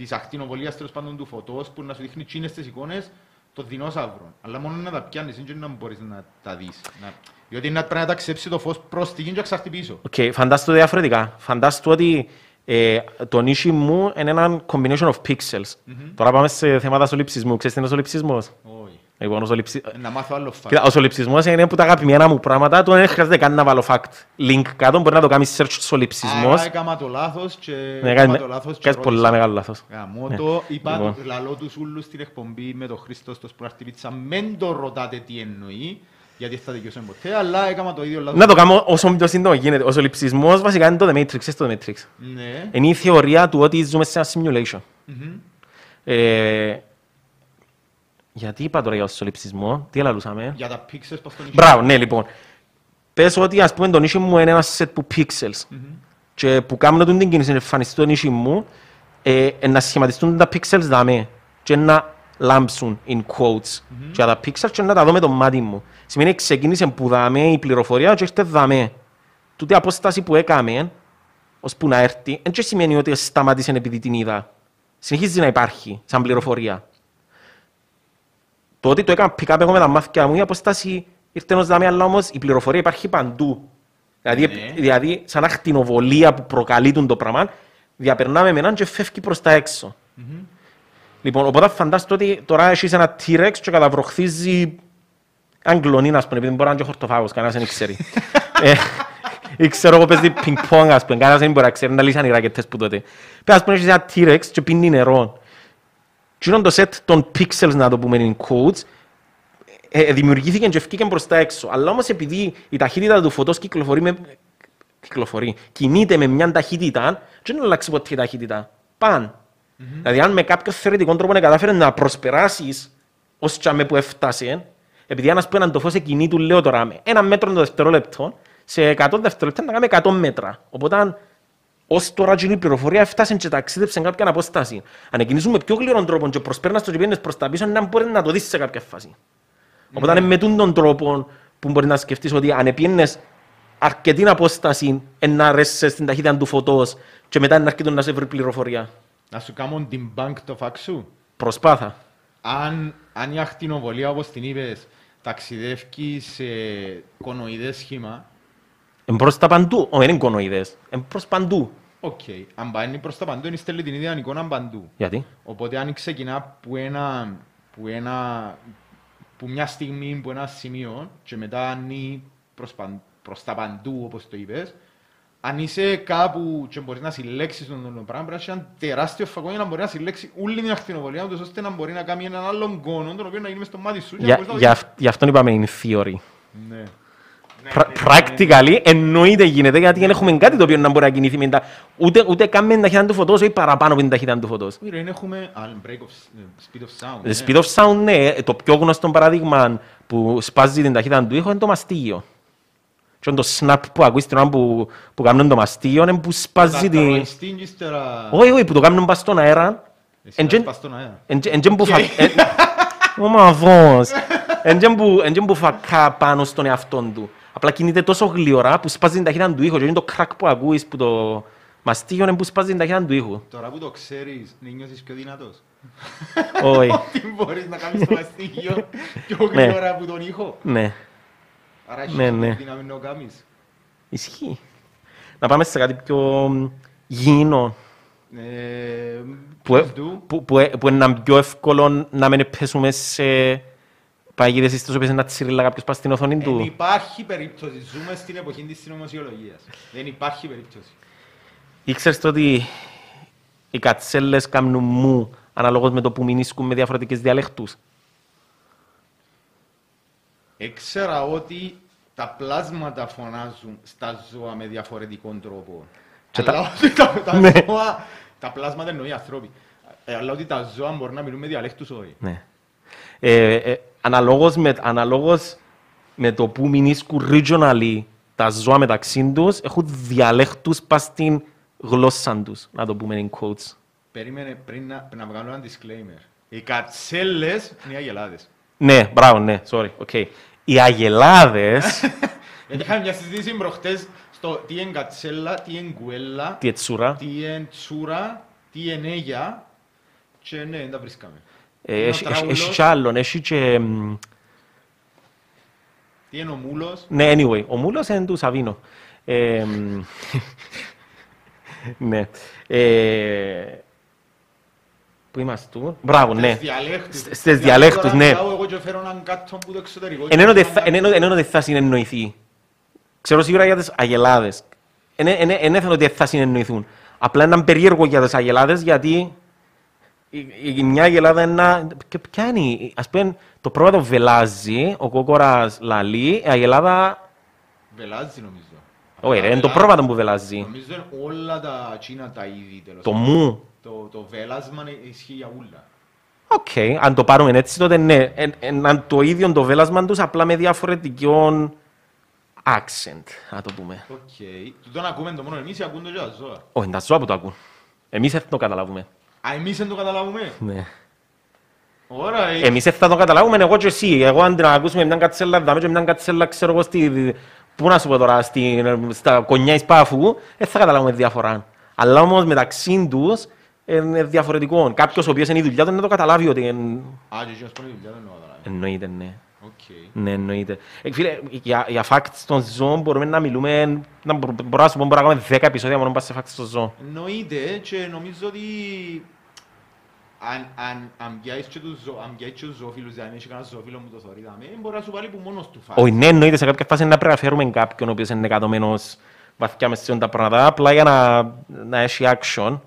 της ακτινοβολίας τέλος πάντων του φωτός που να σου δείχνει τζείνες τις εικόνες των δεινόσαυρων. Αλλά μόνο να τα πιάνεις, δεν να μπορείς να τα δεις. Να... Διότι να πρέπει να ταξιδέψει το φως προς τη γη και να ξανάρτει πίσω. Οκ, φαντάσου το διαφορετικά. Φαντάσου ότι ε, το νήσι μου είναι ένα combination of pixels. Τώρα πάμε σε θέματα σολυψισμού. Ξέρεις τι είναι ο σολυψισμός. Όχι. Λοιπόν, ο σολυψι... Ε, Να μάθω άλλο fact. Κοίτα, ο σολυψισμός είναι που τα αγαπημένα μου πράγματα, το δεν χρειάζεται καν να βάλω fact. Link κάτω, μπορεί να το κάνεις search σολυψισμός. Άρα έκαμα το λάθος και... Ναι, έκαμα κάνεις το λάθος και κάνεις ρώτησα. πολλά μεγάλο λάθος. Γαμώ Ναι. το, είπα Λοιπόν. το λαλό τους ούλους στην εκπομπή με τον Χρήστο στο Σπουράρτη Πίτσα. Μεν το ρωτάτε τι εννοεί, γιατί θα δικαιώσουμε ποτέ, αλλά έκαμα το ίδιο λάθος. Να το κάνω όσο πιο σύντομα γίνεται. Ο σολυψισμός βασικά είναι το The Matrix, είναι το The Matrix. Ναι. Είναι η θεωρία του ότι ζούμε σε ένα simulation. Ε, γιατί είπα τώρα για το σολυψισμό, τι ελαλούσαμε. Για τα pixels πως τον είχε. Μπράβο, ναι, λοιπόν. Πες ότι ας πούμε το νήσι μου είναι ένας set που pixels. Και που κάνω τον την κίνηση να εμφανιστεί το νήσι μου, ε, ε, να σχηματιστούν τα pixels δαμέ και να λάμψουν in quotes. Και τα pixels και να τα δω με το μάτι μου. Σημαίνει ξεκίνησε που δαμέ η πληροφορία και έρχεται δαμέ. Τούτη απόσταση που έκαμε, ώσπου να έρθει, δεν και σημαίνει ότι σταμάτησε επειδή την είδα. Συνεχίζει να υπάρχει σαν πληροφορία. Το ότι το έκανα pick up εγώ με τα μάθηκια μου, η απόσταση ήρθε ως δάμε, αλλά όμως η πληροφορία υπάρχει παντού. Δηλαδή, Ναι. δηλαδή σαν ακτινοβολία που προκαλεί τον το πράγμα, διαπερνάμε με έναν και φεύγει προς τα έξω. Λοιπόν, οπότε φαντάζομαι ότι τώρα έχεις ένα T-Rex και καταβροχθίζει Αγγλονίνα, ας πούμε, επειδή μπορεί να είναι και χορτοφάγος, κανένας δεν ξέρει. [LAUGHS] Ε, ή ξέρω εγώ παίζει πινκ-πονγκ, ας πούμε, κανένας δεν μπορεί να ξέρει, να λύσαν οι ρακετές που τότε. Πες, ας πούμε, έχεις ένα T-Rex και πίνει νερό. Τι είναι το set των pixels, να το πούμε, in quotes, ε, ε, δημιουργήθηκε και ευκήκε προς τα έξω. Αλλά όμως επειδή η ταχύτητα του φωτός κυκλοφορεί με... κυκλοφορεί, κινείται με μια ταχύτητα, δεν είναι αλλάξει ποτέ η ταχύτητα. Παν. Mm-hmm. Δηλαδή αν με κάποιο θεωρητικό τρόπο να κατάφερε να προσπεράσεις ως τσάμε που έφτασε, επειδή ένας που έναν το φως του λέω τώρα, με ένα μέτρο το δευτερόλεπτο, σε 100 δευτερόλεπτα να κάνουμε 100 μέτρα. Οπότε ως τώρα η πληροφορία έφτασε και ταξίδεψε κάποια απόσταση. Αν κινήσουμε πιο γλυρών τρόπο και προσπέρνας το και πήγαινες προς τα πίσω, να μπορεί να το δεις σε κάποια φάση. Οπότε είναι με τον τρόπο που μπορεί να σκεφτείς ότι αν πιένες αρκετή απόσταση να ρέσεις στην ταχύτητα του φωτός και μετά να αρκετούν να σε βρει πληροφορία. Να σου κάνω debunk το fact σου. Προσπάθα. Αν, αν η ακτινοβολία όπως την είπες ταξιδεύει σε κονοειδές σχήμα. Εν προς τα παντού, όχι είναι κονοειδές, εν προς παντού. OK. Okay. Αν πάει προς τα παντού, είναι στέλνει την ίδια εικόνα παντού. Γιατί; Οπότε αν ξεκινά που ένα, που ένα που μια στιγμή, που ένα σημείο και μετά ανεί προς, παν, προς τα παντού, όπως το είπες, αν είσαι κάπου και μπορείς να συλλέξεις τον, τον πράγμα, πρέπει να έχεις ένα τεράστιο φακό για να μπορεί να συλλέξει όλη την ακτινοβολία, ώστε να μπορεί να κάνει έναν άλλον κόνο, τον οποίο να γίνει μες στο μάτι σου. Για, για, γι' αυτό είπαμε είναι theory. Ναι. Practically εννοείται γίνεται γιατί δεν έχουμε κάτι το οποίο να μπορεί να κινηθεί μετά. Ούτε, ούτε καν με την ταχύτητα του φωτός ή παραπάνω από την ταχύτητα του φωτός. Δεν έχουμε break of, speed of sound. The speed of sound, ναι. Το πιο γνωστό παράδειγμα που σπάζει την ταχύτητα του ήχου είναι το μαστίγιο. Και το snap που ακούεις την ώρα που, που κάνουν το μαστίγιο είναι που σπάζει την... Όχι, όχι, που το κάνουν πας στον αέρα. Εσύ πας στον αέρα. Εν που [LAUGHS] Ο μαβός. Εν που φακά πάνω στον εαυτό του. Απλά κινείται τόσο γλυόρα που σπάζει την ταχύτητα του ήχου και είναι το κρακ που ακούεις που το μαστίγιο είναι που σπάζει την ταχύτητα του ήχου. Τώρα που το ξέρεις, νιώθεις πιο δυνατός. Όχι. [LAUGHS] Ότι μπορείς να κάνεις το μαστίγιο πιο γλυόρα από τον ήχο. Ναι. Άρα έχεις ναι, ναι. δύναμη να το κάνεις. Ισχύει. Να πάμε σε κάτι πιο γήινο. Ε, που, που, που, που είναι πιο εύκολο να μην πέσουμε σε παγίδες στις οποίες να τσιρίλα κάποιος πας στην οθόνη του; Δεν υπάρχει περίπτωση. Ζούμε στην εποχή της συνωμοσιολογίας. Δεν υπάρχει περίπτωση. Ήξερες το ότι οι κατσέλες κάνουν μου αναλόγως με το που μηνίσκουν με διαφορετικές διαλέχτους. Έξερα ότι τα πλάσματα φωνάζουν στα ζώα με διαφορετικό τρόπο. Και αλλά τα... ότι τα, [LAUGHS] τα, ναι. ζώα, τα πλάσματα εννοεί ανθρώποι. Ε, αλλά ότι τα ζώα μπορεί να μιλούν με διαλέχτους όχι. Ναι. Ε, ε, αναλόγως, με, αναλόγως με το που μηνίσκουν regionally τα ζώα μεταξύ τους, έχουν διαλέχτους πας στην γλώσσα τους, να το πούμε in quotes. Περίμενε πριν να, να βγάλω ένα disclaimer. Οι κατσέλες είναι οι αγελάδες. Ναι, μπράβο, ναι, sorry, okay. Οι αγελάδες... [LAUGHS] Γιατί είχαμε μια συζήτηση προχτές στο τι είναι κατσέλα, τι είναι κουέλα, τι είναι τσούρα, τι είναι τσούρα, τι είναι έγια και ναι, δεν τα βρίσκαμε. Ε, έχει κι άλλον, έχει και... Τι είναι ο Μούλος; Ναι, anyway, ο Μούλος είναι του Σαβίνο. Ναι. Ε, πού είμαστε του. Μπράβο, ναι. Στις διαλέχτους, ναι. Εγώ και φέρω έναν κάτω που το εξωτερικό. Εν ότι θα συνεννοηθεί. Ξέρω σίγουρα για τις αγελάδες. Εν έθελα ότι θα συνεννοηθούν. Απλά είναι περίεργο για τις αγελάδες γιατί η μια αγελάδα είναι Και ποια είναι, ας πούμε, το πρόβατο βελάζει, ο κόκορας λαλεί, η αγελάδα... Βελάζει νομίζω. Όχι ρε, είναι το πρόβατο που βελάζει. Νομίζω είναι όλα τα τζείνα τα είδη τέλος. Το μου. Το, το βέλασμα ισχύει για όλα. OK, okay. αν το πάρουμε έτσι τότε ναι. Είναι το ίδιο το βέλασμα τους, απλά με διαφορετικό accent, να το πούμε. OK. Okay. Τούτον ακούμε το μόνο εμείς ή ακούν το για ζώα. Όχι, είναι τα ζώα που το ακούν. Εμείς δεν το καταλάβουμε. Α, εμείς δεν το καταλάβουμε; Ναι. Άρα, ε... Εμείς θα το καταλάβουμε εγώ και εσύ. Εγώ αν την ακούσουμε μια κατσέλα, δάμε και μια κατσέλα, ξέρω εγώ, στη... Πού να σου πω τώρα, στη... στα κονιά εις πάφου, δεν θα καταλάβουμε διαφορά. Αλλά όμως μεταξύ τους είναι διαφορετικό. Κάποιος ο οποίος είναι η δουλειά του να το καταλάβει ότι... Είναι... Α, και εκείνος που είναι η δουλειά του να το καταλάβει. Εννοείται, ναι. Okay. Ναι, εννοείται. Ε, φίλε, για, για facts των ζώων μπορούμε να μιλούμε, να μπορώ να σου πω, μπορούμε να κάνουμε 10 επεισόδια μόνο σε facts των ζώων. Εννοείται και νομίζω ότι αν, αν, αν πιάσεις και τους, ζω- αν πιάσεις και τους ζωόφιλους, δηλαδή έχει κανένας ζωόφιλο μου το θωρεί δαμέ, μπορεί να σου βάλει που μόνος του φάει. Όχι, ναι, εννοείται σε κάποια φάση να πρέπει να φέρουμε κάποιον ο οποίος είναι εκατομένος βαθιά μες σε τα πράγματα, απλά για να, να έχει action.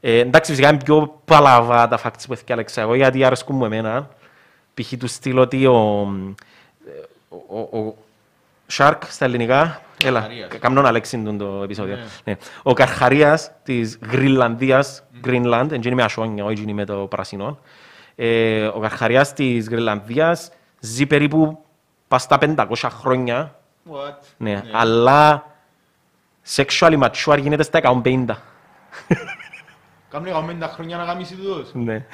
Ε, εντάξει, φυσικά είναι πιο παλαβά τα facts που έφυγε Αλέξα εγώ, γιατί αρέσκουν μου εμένα. Π.χ. του στυλ ότι ο, ο, ο, ο Shark στα ελληνικά, έλα, Καρχαρίας. καμνόν Αλέξη τον το επεισόδιο. Ναι. Ναι. Ο Καρχαρίας της Γρυλανδίας, Greenland, δεν είναι με ασόνια, όχι είναι με το πρασινό. Ε, ο Καρχαρίας της Γρυλανδίας ζει περίπου πας στα 500 χρόνια, What? ναι, αλλά sexually mature γίνεται στα 150. Κάμουν 50 χρόνια να γάμισει τούτος. Ναι.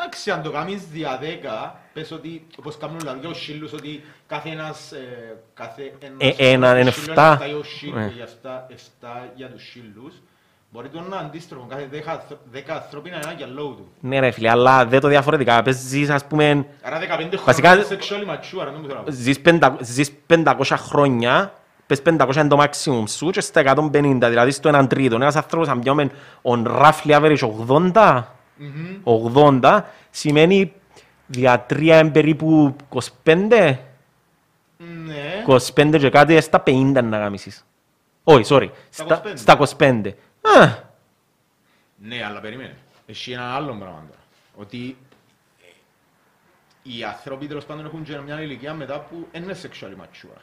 Εντάξει, αν το κάνεις δια 10, πες ότι, όπως κάνουν δηλαδή για τους σύλλους, ότι κάθε ένας, ε, κάθε ένας Ε, ένα, είναι σύλλος εφτά. εφτά για τους σύλλους, Ναι. για εφτά- εφτά για τους σύλλους. Μπορεί το να είναι αντίστροφο, κάθε 10 ανθρω- 10 ανθρώπινα είναι ένα για λόγου του. Ναι ρε φίλε, αλλά δεν το διαφορετικά. Πες ζεις ας πούμε, Άρα 15 Βασικά- χρόνια είναι sexually mature, δεν μου θέλω να πω. ζεις, 500, ζεις 500 χρόνια, πες 500 είναι το maximum σου και στα 150, δηλαδή στο έναν τρίτο. Ένας άνθρωπος αν πιάμε on roughly average 80, Μμμ. 80, σημαίνει δια τρία είναι περίπου 25, Ναι. 25 και κάτι ε, στα 50 να γάμισεις. Όχι, sorry, Στα στα, 25. στα 25. Α, Ναι, αλλά περίμενε. Έχει ένα άλλο πράγμα τώρα. Ότι ε, οι άνθρωποι τέλος πάντων έχουν και μια ηλικία μετά που δεν είναι sexually mature.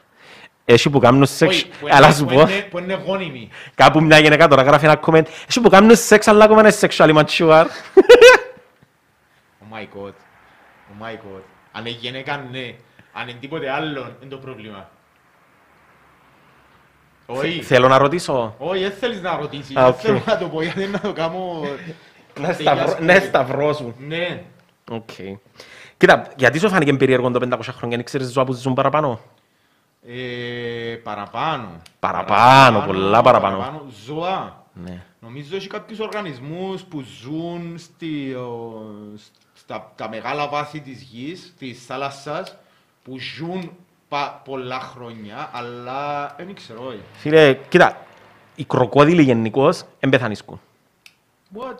Έχει που κάνουν σεξ, Όχι, που αλλά είναι- σου που πω, είναι- Που είναι γόνιμοι. κάπου μια γυναίκα τώρα γράφει ένα comment, έχει που κάνουν σεξ αλλά ακόμα είναι sexually mature. [LAUGHS] Oh my god. Oh my god. Αν είναι γυναίκα, ναι. Αν είναι τίποτε άλλο, είναι το πρόβλημα. Όχι. Θέλω να ρωτήσω. Όχι, δεν θέλεις να ρωτήσεις. Α, Δεν οκ. θέλω να το πω, γιατί να το κάνω... [LAUGHS] Να σταυρώ- Ναι, σταυρώσουν. Ναι. Οκ. Κοίτα, γιατί σου φάνηκε περίεργο το 500 χρόνια, δεν ξέρεις ζώα που ζουν παραπάνω; Ε, παραπάνω. Παραπάνω, πολλά παραπάνω. Ζώα. Ναι. Νομίζω έχει κάποιους οργανισμούς που ζουν στη, ο, στα τα μεγάλα βάθη της γης, της θάλασσας, που ζουν πα, πολλά χρόνια, αλλά δεν ξέρω. όχι. Φίλε, κοίτα, οι κροκόδιλοι γενικώς δεν πεθανίσκουν. What?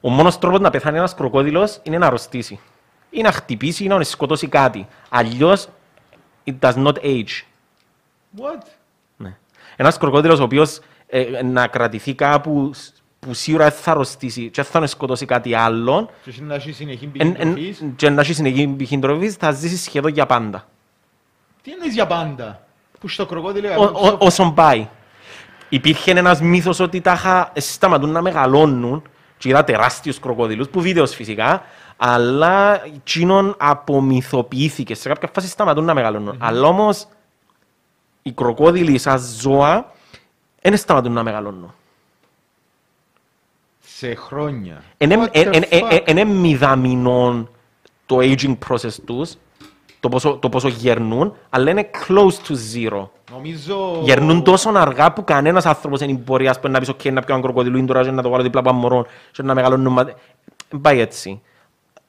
Ο μόνος τρόπος να πεθάνει ένας κροκόδιλος είναι να αρρωστήσει. Ή να χτυπήσει ή να σκοτώσει κάτι. Αλλιώς, it does not age. What? Ναι. Ένας κροκόδιλος ο οποίος ε, να κρατηθεί κάπου σ- που σίγουρα δεν θα αρρωστήσει και δεν θα σκοτώσει κάτι άλλο Και έχει να έχει συνεχή εν, εν, πηγή και να έχει συνεχή πηγή τροφής, θα ζήσεις σχεδόν για πάντα. Τι εννοείς για πάντα; Που στο κροκόδιλο... Ό, ό, όσον πάει. Υπήρχε ένας μύθος ότι τα είχα σταματούν να μεγαλώνουν και είδα τεράστιους κροκόδιλους, που βίντεος φυσικά, αλλά εκείνον απομυθοποιήθηκε. Σε κάποια φάση σταματούν να μεγαλώνουν. Αλλά όμως οι κροκόδιλοι σαν ζώα δεν σταματούν να μεγαλώνουν. Σε χρόνια. Είναι What the fuck? είναι μηδαμινό το aging process τους, το πόσο, το πόσο γερνούν, αλλά είναι close to zero. Νομίζω... Γερνούν τόσο αργά που κανένας άνθρωπος δεν μπορεί ας πούμε, να πεις «ΟΚ, να πιω έναν κροκοδιλούιν τώρα και να το βάλω δίπλα από έναν μωρό και να μεγαλώνουν». μα- Δεν πάει έτσι.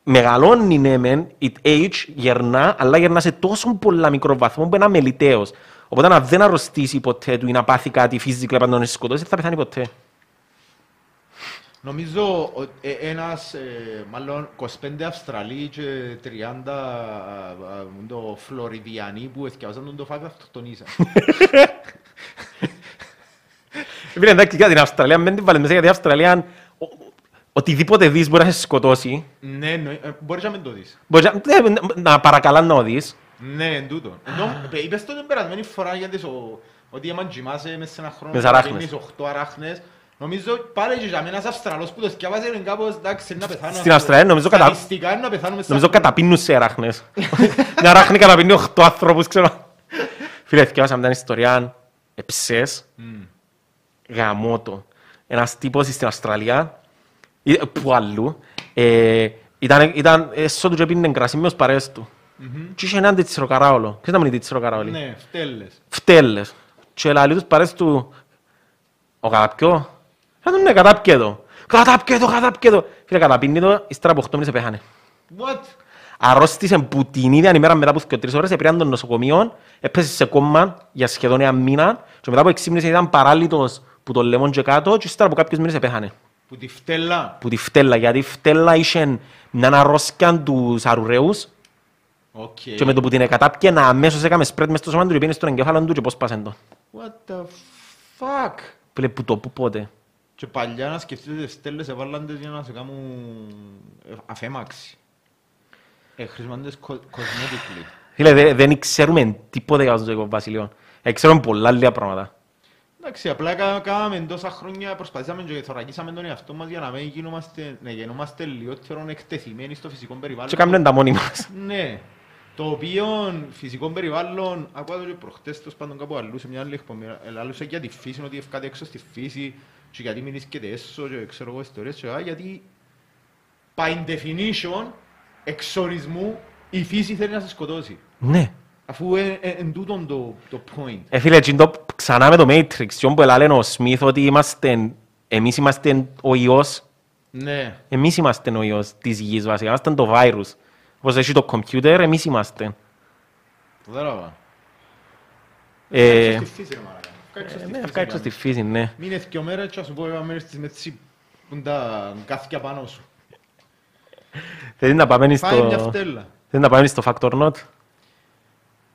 Μεγαλώνει ναι μεν, it age, γερνά, αλλά γερνά σε τόσο πολλά μικρό βαθμό που είναι αμεληταίος. Οπότε αν δεν αρρωστήσει ποτέ του ή να πάθει κάτι physically από τον σκοτώσει, δεν θα πεθάνει ποτέ. Νομίζω ότι ε, ένας, ε, μάλλον 25 Αυστραλοί και 30 α, α, το Φλωριδιανοί που εθιάζαν τον το φάκ αυτοκτονήσαν. [LAUGHS] Φίλε, εντάξει, για την Αυστραλία, μην την βάλεις μέσα, γιατί η Αυστραλία, ο- οτιδήποτε δεις μπορεί να σε σκοτώσει. ναι, εννοεί- ε, μπορείς να μην το δεις. Μπορείς να, ναι, να παρακαλά να οδείς. Ναι, εν τούτο. Ενώ, ε, είπες το την περασμένη φορά για τις ο- ότι άμα τζιμάσαι μέσα σε ένα χρόνο Μες και αράχνες. παίρνεις 8 αράχνες, Νομίζω πάλι και για μένα ένας Αυστραλός που το σκιάβαζε είναι κάπως εντάξει να πεθάνω. Στην Αυστραλία νομίζω κατα- Στατιστικά είναι να πεθάνουμε σε Νομίζω αυτό. καταπίνουν σε αράχνες. Μια αράχνη καταπίνει οχτώ άνθρωπους, ξέρω. Φίλε, θυκεύασα μια ιστορία εψές, γαμότο. Ένας τύπος στην Αυστραλία, ή- που αλλού, ε, ήταν, ήταν έσω του και πίνει κρασί με ως παρέες του. Και είχε έναν τιτσιροκαράολο. Ξέρετε να μην είναι τιτσιροκαράολοι. Ναι, φτέλες. φτέλες. Και λέει τους παρές του, ο καταπιό, θα τον ναι, κατάπιετο. Κατάπιετο, κατάπιετο. Φίλε, καταπίνει το, ύστερα από 8 μήνες επέχανε. What? Αρρώστησε που την ίδια ημέρα μετά από 2-3 ώρες, έπαιρναν τον νοσοκομείο, έπεσε σε κόμμα για σχεδόν ένα μήνα και μετά από 6 μήνες ήταν παράλυτος που το λεμόν και κάτω και ύστερα από κάποιους μήνες επέχανε. Που τη φτέλα. που τη φτέλα, γιατί η φτέλα είχε μια αρρώσκια τους αρουραίους Οκ. και με το που την εκατάπιε αμέσως έκαμε σπρέτ μες στο σώμα του και πήγαινε στον εγκέφαλο του και πώς πάσεν το. What the fuck; Πήλε που το που πότε. Και παλιά να σκεφτείτε τις στέλνες έβαλαν τις για να σε κάνουν ε, αφέμαξη. Ε, χρησιμοποιούν τις co- cosmetically. Φίλε, δε- δεν ξέρουμε τίποτε για το Βασιλείο. Ε, Ξέρουμε πολλά λίγα πράγματα. Εντάξει, απλά κα- κάναμε τόσα χρόνια, προσπαθήσαμε και θωρακίσαμε τον εαυτό μας για να μην γινόμαστε, να γινόμαστε λιγότερο εκτεθειμένοι στο φυσικό περιβάλλον. Και κάνουμε τα μόνοι μας. Ναι. Το οποίο φυσικό περιβάλλον, ακούω το και προχτές τέλος πάντων κάπου αλλού σε μια άλλη εκπομπή, ε, λαλούσε για τη φύση, ότι ευκάτε έξω στη φύση και γιατί μην íσκετε έσω και ξέρω εγώ ιστορίες και α, γιατί by definition, εξορισμού, η φύση θέλει να σε σκοτώσει. Ναι. Αφού ε, ε, εν τούτον το, το point. Ε, φίλε, έτσι το ξανά με το Matrix, και όπου λένε ο Σμίθ ότι είμαστε, εμείς είμαστε ο ιός, Ναι. εμείς είμαστε ο ιός της γης βασικά, είμαστε το virus. Όπως έχει το computer, εμείς είμαστε. Το δέραβα. Ε, Έξω στη φύση ρε μαλάκα. Έξω στη ναι, φύση, αυτά έξω στη κάνεις. φύση, ναι. Μείνε δυο μέρες και θα σου πω είπα μέρες της με τσι που είναι τα κάθηκια πάνω σου. Θέλει να πάμε Φάει μια στο, φτέλα. θέλει να πάμε στο Factor Note.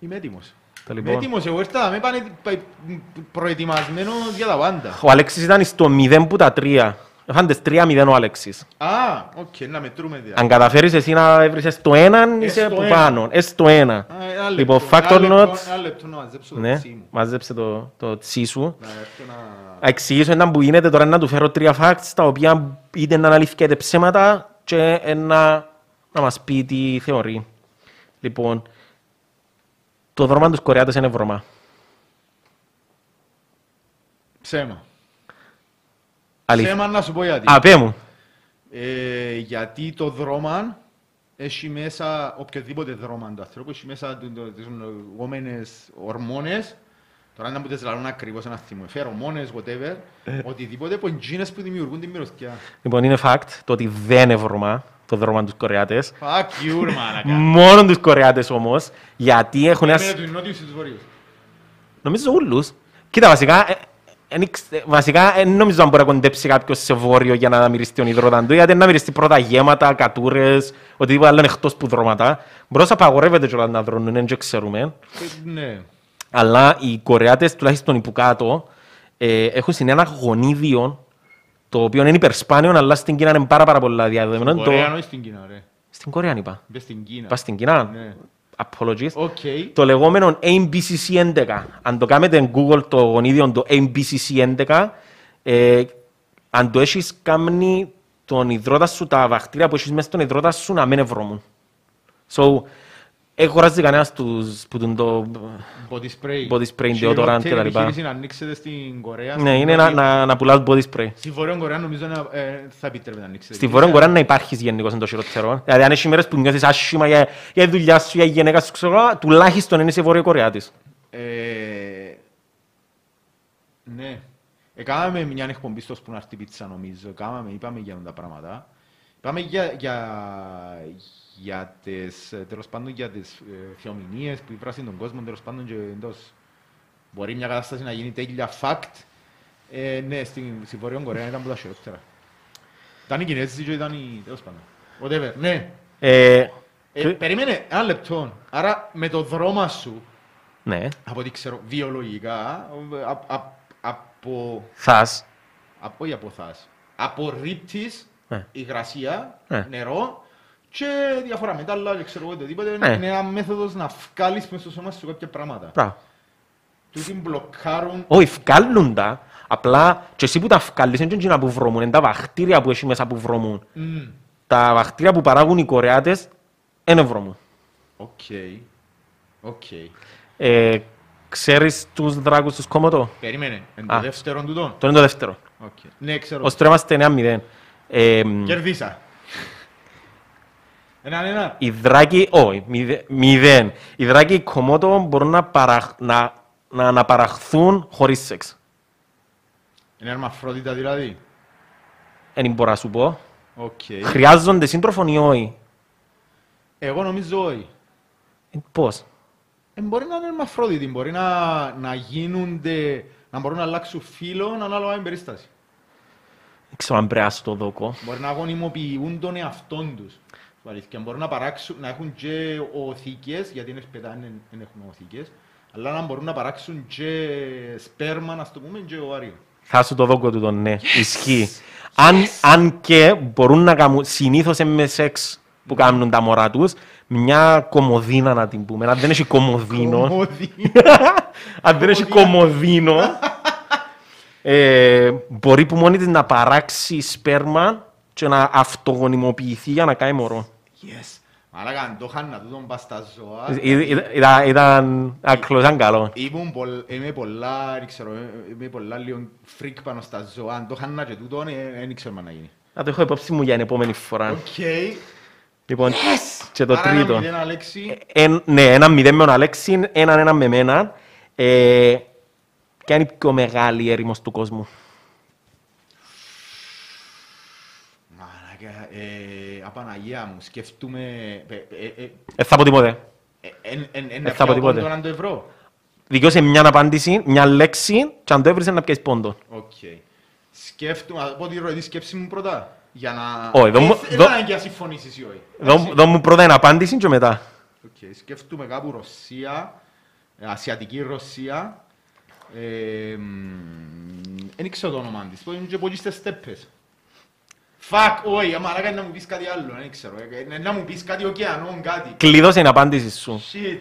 Είμαι έτοιμος. Το Είμαι λοιπόν. έτοιμος, εγώ ήρθα, με πάνε πα- προετοιμασμένος για τα πάντα. Ο Αλέξης ήταν στο 0 που τα 3. Έχαντες 3-0 ο Αλέξης. Α, οκ, να μετρούμε δηλαδή. Αν καταφέρεις εσύ να έβρισες το έναν, Ε, είσαι στο που ένα. πάνω. Ε, στο ένα. Α, ένα Λοιπόν, λεπτό, Factor ένα λεπτό, Note. Ένα λεπτό να μαζέψω το Ναι, τσί μου. μάζεψε το, το τσι σου. Να έρθω να... Να εξηγήσω έναν που γίνεται τώρα να του φέρω τρία facts τα οποία είτε να είναι αλήθεια είτε ψέματα και ε, να, να μας πει τι θεωρεί. Λοιπόν, το δρόμα τους Κορεάτες είναι βρωμά. Ψέμα. Αλήθεια. Ψέμα να σου πω γιατί. Α, πέ μου. Ε, γιατί το δρόμα έχει μέσα, οποιοδήποτε δρόμα του ανθρώπου, έχει μέσα το- το- τις λεγόμενες ορμόνες, τώρα να μου τις λαλούν ακριβώς ένα θυμό, φερομόνες, whatever, οτιδήποτε που είναι εκείνες που δημιουργούν την μυρωδιά. Λοιπόν, είναι fact το ότι δεν είναι βρωμά το δρόμα τους Κορεάτες. Fuck you, ρε μαλάκα. Μόνο τους Κορεάτες όμως, γιατί έχουν ένα... Εμένα του νότιους ή τους βορείους. Νομίζω ούλους. Κοίτα, βασικά, ε, εν ήξ- ε, βασικά δεν νομίζω αν μπορεί να κοντέψει κάποιος σε βόρειο για να μυριστεί τον υδρόταν του, γιατί να μυριστεί πρώτα γέματα, κατούρες, οτιδήποτε άλλο είναι εκτός που δρώματα. Μπορείς να απαγορεύεται κιόλας να δρώνουν, δεν ξέρουμε. Ε, Ναι. Αλλά οι Κορεάτες, τουλάχιστον οι που κάτω, ε, έχουν συνένα γονίδιο, το οποίο είναι υπερσπάνιο, αλλά στην Κίνα είναι πάρα, πάρα πολλά διαδεδομένο. Το... Κορέα εννοείς στην Κίνα, ρε. Στην Κορέα είπα. Μπες στην Κίνα. Πας στην Κίνα. Ναι. Apologies. OK. Το λεγόμενο ABCC11. Αν το κάνετε Google το γονίδιο το ABCC11, ε, αν το έχεις κάνει τον ιδρώτας σου, τα βακτήρια που έχεις μέσα στον ιδρώτα σου να μην εβρωμούν. So, εν αγοράζει κανένας τους που τον το... Body spray. Body spray, deodorant Χειρότερη και τα λοιπά. επιχείρηση να ανοίξετε στην Κορέα. Ναι, στην είναι να, Νότια- να, να πουλάς body spray. Στη Βόρεια Κορέα νομίζω να, ε, θα επιτρέπεται να ανοίξετε. Στη Βόρεια Κορέα να υπάρχεις γενικώς είναι το χειρότερο. Δηλαδή αν έχει μέρες που νιώθεις άσχημα για, για τη δουλειά σου, για η γυναίκα σου, ξέρω, εγώ, τουλάχιστον είναι σε Βόρεια Κορέα της. Ε, ναι. Εκάμαμε μια εκπομπή στο Σπουνάρτη Πίτσα νομίζω. Εκάμαμε, είπαμε για τα πράγματα. Είπαμε για, για, για τις, ε, τέλος πάντων, για τις ε, θεομηνίες που υβράσουν τον κόσμο, τέλος πάντων και εντός. Μπορεί μια κατάσταση να γίνει τέλεια fact. Ε, ναι, στην, στη Βόρεια Κορέα ήταν που τα χειρότερα. Ήταν οι Κινέζοι και ήταν οι, τέλος πάντων. Whatever, ναι. Ε, Ε, περίμενε ένα λεπτό. Άρα με το δρόμα σου, ναι, από ό,τι ξέρω, βιολογικά, α, α, από, θας. από, όχι από θάς, απορρίπτεις Ναι. υγρασία, Ναι. νερό και διάφορα μετάλλα και ξέρω εγώ οτιδήποτε. Ναι. Είναι ένα μέθοδος να βγάλεις μες στο σώμα σου κάποια πράγματα. Μπράβο. Τούτοι μπλοκάρουν Όχι, βγάλουν τα, απλά και εσύ που τα βγάλεις είναι εκείνα που βρωμούν, είναι τα βακτήρια που έχει μέσα που βρωμούν. Μμμ. Τα βακτήρια που παράγουν οι Κορεάτες είναι βρωμούν. OK. OK. Ε, ξέρεις τους δράκους τους Κομόντο. Περίμενε. Εν το Α. δεύτερο τούτο; Το είναι το δεύτερο. Οκ. Ναι, ξέρω. Ως τώρα είμαστε 9-0. Ε, Κερδίσα. Έναν ένα. οι δράκοι, όχι, μηδε- μηδέν. Οι δράκοι Κομόντο μπορούν να, παραχ, να, να αναπαραχθούν χωρίς σεξ. Είναι ερμαφρόδιτα δηλαδή. Δεν μπορώ να σου πω. Οκ. Χρειάζονται σύντροφον ή όχι; Εγώ νομίζω όχι. Ε, Πώς; Ε, μπορεί να είναι ερμαφρόδιτοι, μπορεί να, να γίνονται, να μπορούν να αλλάξουν φύλο ανάλογα με την περίσταση. Δεν ξέρω αν πρέπει να σου το δώκω. Μπορεί να γονιμοποιούν τον εαυτόν τους. Σου αλήθεια. Μπορούν να παράξουν, να έχουν και οθήκες, γιατί είναι σπετά, δεν έχουν οθήκες, αλλά να μπορούν να παράξουν και σπέρμα, να το πούμε, και οάριο. Θα σου το δώκω του τον ναι. Ισχύει. Αν, αν και μπορούν να κάνουν, συνήθως με σεξ που κάνουν τα μωρά τους, μια κομμωδίνα να την πούμε. Αν δεν έχει κομμωδίνο, Κομμωδί. [LAUGHS] αν δεν έχει κομμωδίνο, ε, μπορεί που μόνη της να παράξει σπέρμα και να αυτογονιμοποιηθεί για να κάνει μωρό. Yes. Μαλάκα, αν το είχαν να τούτον πας στα ζώα, Ή- ή- Ήταν, ήταν, ακριβώς, ήταν καλό. Ήμουν πολλ- είμαι πολλά, δεν ξέρω, είμαι πολλά λίγο freak πάνω στα ζώα. Αν το είχαν να και τούτον, ε, δεν ξέρω τι να γίνει. Να το έχω υπόψη μου για την επόμενη φορά. Οκ. Λοιπόν, και το Άρα, ένα τρίτο. μηδέν, Αλέξη. Εν, ναι, ένα μηδέν με τον Αλέξη, έναν ένα με μένα. Ε, ποια είναι η πιο μεγάλη έρημος του κόσμου; Μαλάκα, ε, Παναγία μου, σκεφτούμε... ε, ε, ε, Δεν θα πω τίποτε. ε, εν- εν- εν- Δεν θα πω να πιάω τίποτε. πόντο αν το ευρώ. Δικαιώσε μια απάντηση, μια λέξη και αν το έβρεις να πιάσεις πόντο. Οκ. Σκέφτομαι, να πω τη ροή σκέψη μου πρώτα. Για να... Όχι, δω μου- Ε, δω- Δεν ανάγκη να συμφωνήσεις ή όχι. Δώ δώ μου πρώτα την απάντηση και μετά. Οκ, Σκέφτομαι κάπου Ρωσία, ε, Ασιατική Ρωσία. Δεν ξέρω το όνομα της, το είναι και πολύ στις στέπες. Fuck, όχι, μαλάκα να μου πεις κάτι άλλο, δεν ξέρω. ε, ε, Να μου πεις κάτι ωκεανό, κάτι. Κλειδώσε την απάντηση σου. Shit.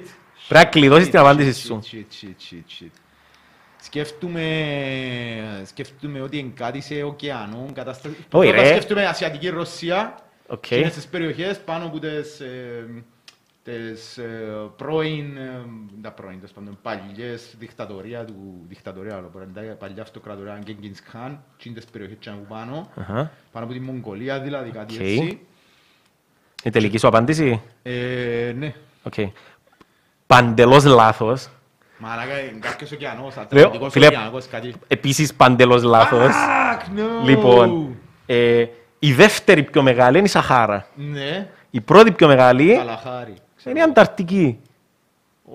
Πρέπει να κλειδώσεις την Shit, απάντηση shit, σου. shit, shit, shit, shit. Σκέφτομαι, σκέφτομαι ότι είναι κάτι σε ωκεανό, κατάσταση. Όχι, Πρώτα ρε. Σκέφτομαι Ασιατική Ρωσία, Οκ. και είναι στις περιοχές πάνω από τις, ε, τις ε, πρώην, ε, τα πρώην, τέλος πάντων, παλιές δικτατορία του, δικτατορία, αλλά μπορεί να είναι παλιά αυτοκρατορία, Τζένγκις Χαν, και είναι τις περιοχές και από πάνω, Αχα. πάνω από τη Μογγολία, δηλαδή κάτι Οκ. έτσι. Η τελική σου απάντηση. Ε, ναι, Οκ. Παντελώς λάθος. μαλάκα, είναι κάποιος ωκεανός, Λέω, Ατλαντικός φίλε, ωκεανός, κάτι. Επίσης παντελώς λάθος. Fuck, no! Λοιπόν, ε, η δεύτερη πιο μεγάλη είναι η Σαχάρα. Ναι, Η πρώτη πιο μεγάλη Καλαχάρη. Είναι η Ανταρκτική.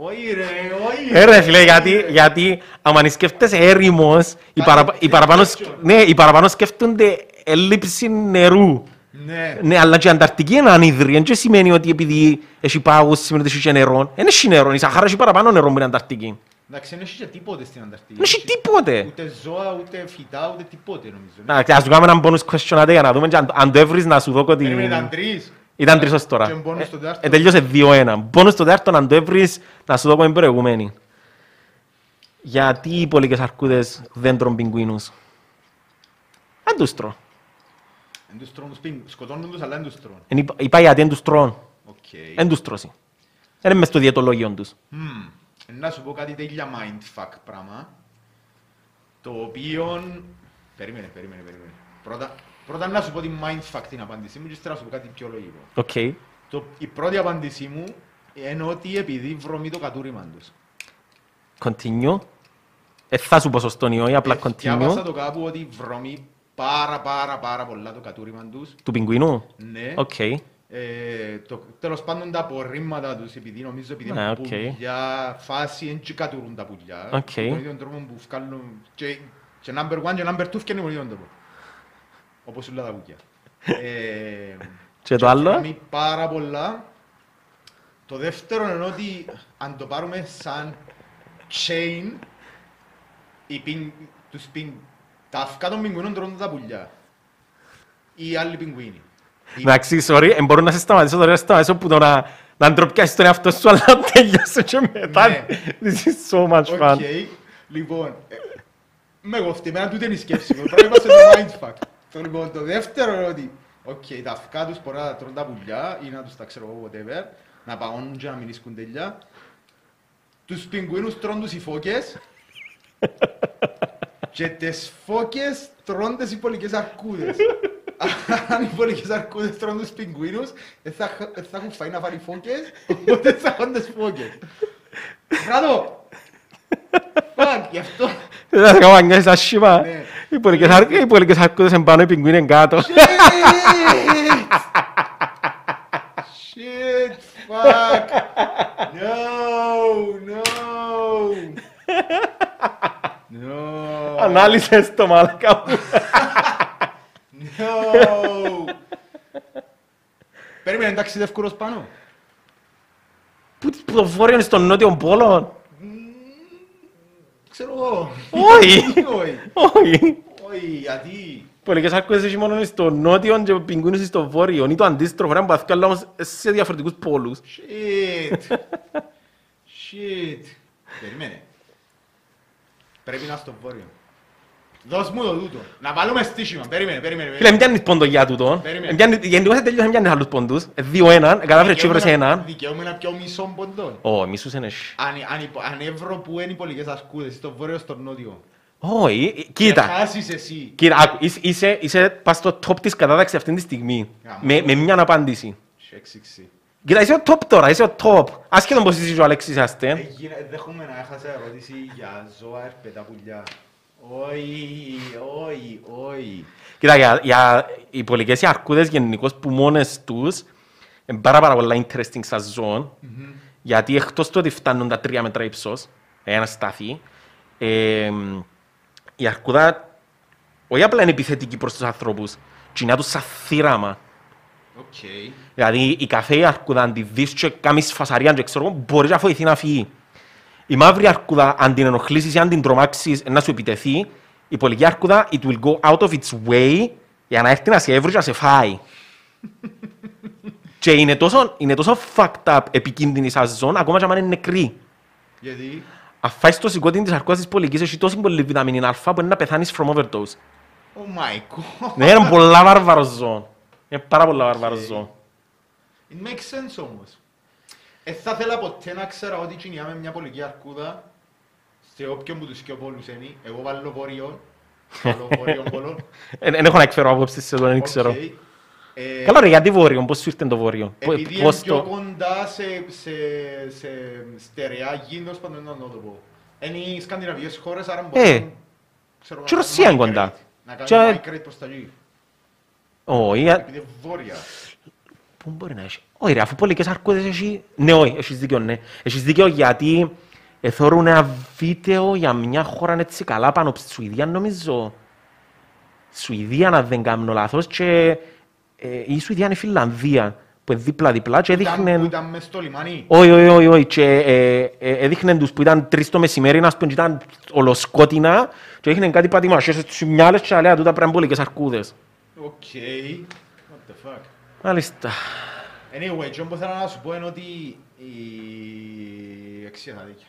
Όχι ρε, όχι Ε, ρε φίλε, γιατί, γιατί άμα σκέφτεσαι έρημος, οι, παραπα, οι, παραπάνω, σκ- ναι, οι παραπάνω σκέφτονται έλλειψη νερού. Ναι. Ναι, αλλά και η Ανταρκτική είναι ανίδρυη. Δεν σημαίνει ότι επειδή έχει πάγους σημαίνει ότι έχει και νερό. Δεν έχει νερό. Η Σαχάρα έχει παραπάνω νερό από την Ανταρκτική. Εντάξει, δεν έχει και τίποτε στην Ανταρκτική. Δεν έχει τίποτε. Ούτε ζώα, ούτε φυτά, ούτε τίποτε νομίζω. Να, ας του κάνουμε ένα bonus question για να δούμε και αν, αν το έβρεις να σου δω Περίμενε, την... ήταν τρεις. Ήταν τρεις ως τώρα. Και bonus στο Ε, τέταρτο. ε, τελείωσε 2-1. Μπόνους στο τέταρτο αν το έβρεις να σου δω την προηγουμένη. Γιατί οι πολικές αρκούδες δεν τρώνε πιγκουίνους; Δεν τους τρώνε. Εν τους τρώνε τους πιν- σκοτώνουν τους, αλλά δεν τους τρώνε. Εν είπα- Είπα γιατί δεν τους τρώνε. Οκ. Δεν τους τρώσιν. Δεν είναι μες στο διαιτολόγιο τους. Μμμ. Ε, Να σου πω κάτι τέλεια mindfuck πράγμα. Το οποίο... Περίμενε, περίμενε, περίμενε. Πρώτα, πρώτα να σου πω την mindfuck την απάντησή μου και ύστερα να σου πω κάτι πιο λογικό. Οκ. Το, η πρώτη απάντησή μου είναι ότι επειδή βρωμεί το κατούριμα τους. Continue. Ε, θα σου πω σωστόν ή όχι, απλά Ε, Διάβασα continue. το κάπου ότι βρωμεί πάρα πάρα πάρα πολλά το κατούριμα τους. Του πιγκουίνου; Ναι. Οκ. Ε, το, τέλος πάντων τα απορρίμματα τους, επειδή νομίζω επειδή Ναι, είναι οκ. πουλιά, φάση δεν και κατουρούν τα πουλιά. Οκ. Με τον ίδιο τρόπο που βγάλουν και, και number one και number two φτιάχνουν με τον ίδιο τρόπο. Όπως όλα τα πουλιά. [LAUGHS] ε, Και το άλλο; βρωμεί πάρα πολλά. Το δεύτερο είναι ότι αν το πάρουμε σαν chain, οι πιν, τους πιν, τα αυκά των πιγκουίνων τρώνε τα πουλιά. Ή οι άλλοι πιγκουίνοι. Οι- Εντάξει, sorry, ε, μπορώ να σε σταματήσω τώρα, να σταματήσω που το να, να ντροπιάσεις τον εαυτό σου, [LAUGHS] αλλά τέλειωσε και μετά. Ναι. This is so much fun. Οκ, λοιπόν, ε, με κοφτεί, εμένα τούτη είναι η σκέψη μου, πρέπει να είμαστε το mindfuck. Το λοιπόν, το δεύτερο είναι ότι, οκ, τα αυκά τους μπορεί να τρώνε τα πουλιά ή να τους τα ξέρω εγώ, whatever, να παγώνουν και να μην ίσκουν τέλεια. Τους πιγκουίνους τρώνε τους οι φώκες [LAUGHS] και τις φώκες τρώνε τις οι πολικές αρκούδες. Αν οι πολικές αρκούδες τρώνε τους πιγκουίνους, δεν θα, χ- δεν θα έχουν φάει να φάει φώκες, οπότε θα έχουν τις φώκες. Κράτο! [LAUGHS] Φακ, γι' αυτό. Δεν θα κάνω Y por el que salga, y por el que salga desempano y pingüino en gato. Shit. Shit, fuck. No, no. No. Análisis tomada, cabrón. No. Περίμενε, εντάξει, δεν ευκουρός πάνω. Πού πληροφόριον στον νότιο πόλο. Ξέρω εγώ. Όχι. Όχι. Όχι. Όχι, γιατί; Πολικές άρκουδες έχει μόνο στο νότιο και πιγκούνες στο βόρειο. Είναι το αντίστροφο, είναι παθκά, αλλά όμως σε διαφορετικούς πόλους. Shit. [LAUGHS] Shit. Περίμενε. Πρέπει να στο βόρειο. Δώσ' μου το τούτο. Να βάλουμε στήσιμα. Περίμενε, περίμενε. Φίλε, μην πιάνεις πόντο για τούτο. Περίμενε. Πιάνεις- Γενικώς δεν τελειώσει, μην πιάνεις άλλους πόντους. Ε, Δύο-έναν, κατάφερες και έβρεσε έναν. Δικαιούμαι να πιω μισό ποντό. Ω, μίσους είναι. εσύ. Αν, αν, υπο- αν εύρω που είναι οι πολικές ασκούδες, στο βόρειο στο νότιο. Όχι, ε, Και κοίτα. χάσεις εσύ. Κοίτα, άκου, είσαι- είσαι, είσαι πας στο top της κατάταξης αυτή τη στιγμή. Γαμώ. Με, με μια απάντηση. Σε έξιξη. Κοίτα, είσαι ο top τώρα, είσαι ο top. Άσχετον πως είσαι και ο Αλέξης Αστέν. Έγινε- Δέχομαι να έχασα ερώτηση για ζώα, ερπετά πουλιά. Όχι, όχι, όχι. Κοίτα, για, για οι πολικές οι αρκούδες γενικώς που μόνες τους είναι πάρα πάρα πολλά interesting σαν ζώο γιατί εκτός του ότι φτάνουν τα τρία μέτρα ύψος, ένα στάθι, ε, η αρκούδα όχι απλά είναι επιθετική προς τους ανθρώπους, κυνηά τους σαν θήραμα. Οκ. Δηλαδή η καφέ αρκούδα αν τη δεις και κάνεις φασαρία και ξέρω εγώ, μπορείς να φοηθεί να φύγει. Η μαύρη αρκούδα αν την ενοχλήσεις ή αν την τρομάξεις να σου επιτεθεί, η πολική αρκούδα it will go out of its way για να έρθει να σε έβρει και να σε φάει. και είναι τόσο, είναι τόσο fucked up επικίνδυνη σαν ζώνη, ακόμα και αν είναι νεκρή. Γιατί; Αν φάεις το σηκώτη της αρκούδας της πολικής, έχει τόση πολύ βιταμίνη Α που είναι να πεθάνεις from overdose. Oh my god. Ναι, είναι πολλά βάρβαρο ζώο. Είναι πάρα πολλά βάρβαρο ζώο. It makes sense όμως. Ε, θα ήθελα ποτέ να ξέρω ότι κυνηά με μια πολική αρκούδα σε όποιον που τους πιο πόλους είναι. Εγώ βάλω βόρειο. Βάλω βόρειο πόλο. [LAUGHS] Δεν έχω να εκφέρω άποψη σε το, δεν ξέρω. Οκ. Ε, Καλά ρε, γιατί βόρειο, πώς σου ήρθε το βόρειο. Πο- Επειδή είναι Πώς πιο το... κοντά σε, σε, σε στερεά γη, τέλος πάντων να το πω. Είναι οι σκανδιναβικές χώρες, άρα Ε, μπορούν ξέρω, και η να Ρωσία κάνουν είναι κοντά. migrate. Να Και- κάνουν migrate προς τα γη. Όχι, α- Επειδή είναι βόρεια. πού μπορεί να έχει. Όχι ρε, αφού πολλικές αρκούδες έχει... Ναι, όχι, έχεις δίκιο, ναι. Έχεις δίκιο γιατί εθώρουν ένα βίντεο για μια χώρα έτσι καλά πάνω από στη Σουηδία, νομίζω. Σουηδία, αν δεν κάνω λάθος, και ε, η Σουηδία είναι η Φιλανδία, που είναι δίπλα-δίπλα και Ήταν- έδειχνε... Που ήταν μες στο λιμάνι. Όχι, όχι, όχι, όχι. Και ε, ε, έδειχνε τους που ήταν τρεις το μεσημέρι, να πούμε, και ήταν ολοσκότεινα και έδειχνε κάτι πατημασίες στις μυάλες και λέει, «Α, τούτα πρέπει να είναι πολλικές αρκούδες. Οκ. What the fuck. Μάλιστα. Anyway, τι που θέλω να σου πω είναι ότι η εξή θα δίκαια.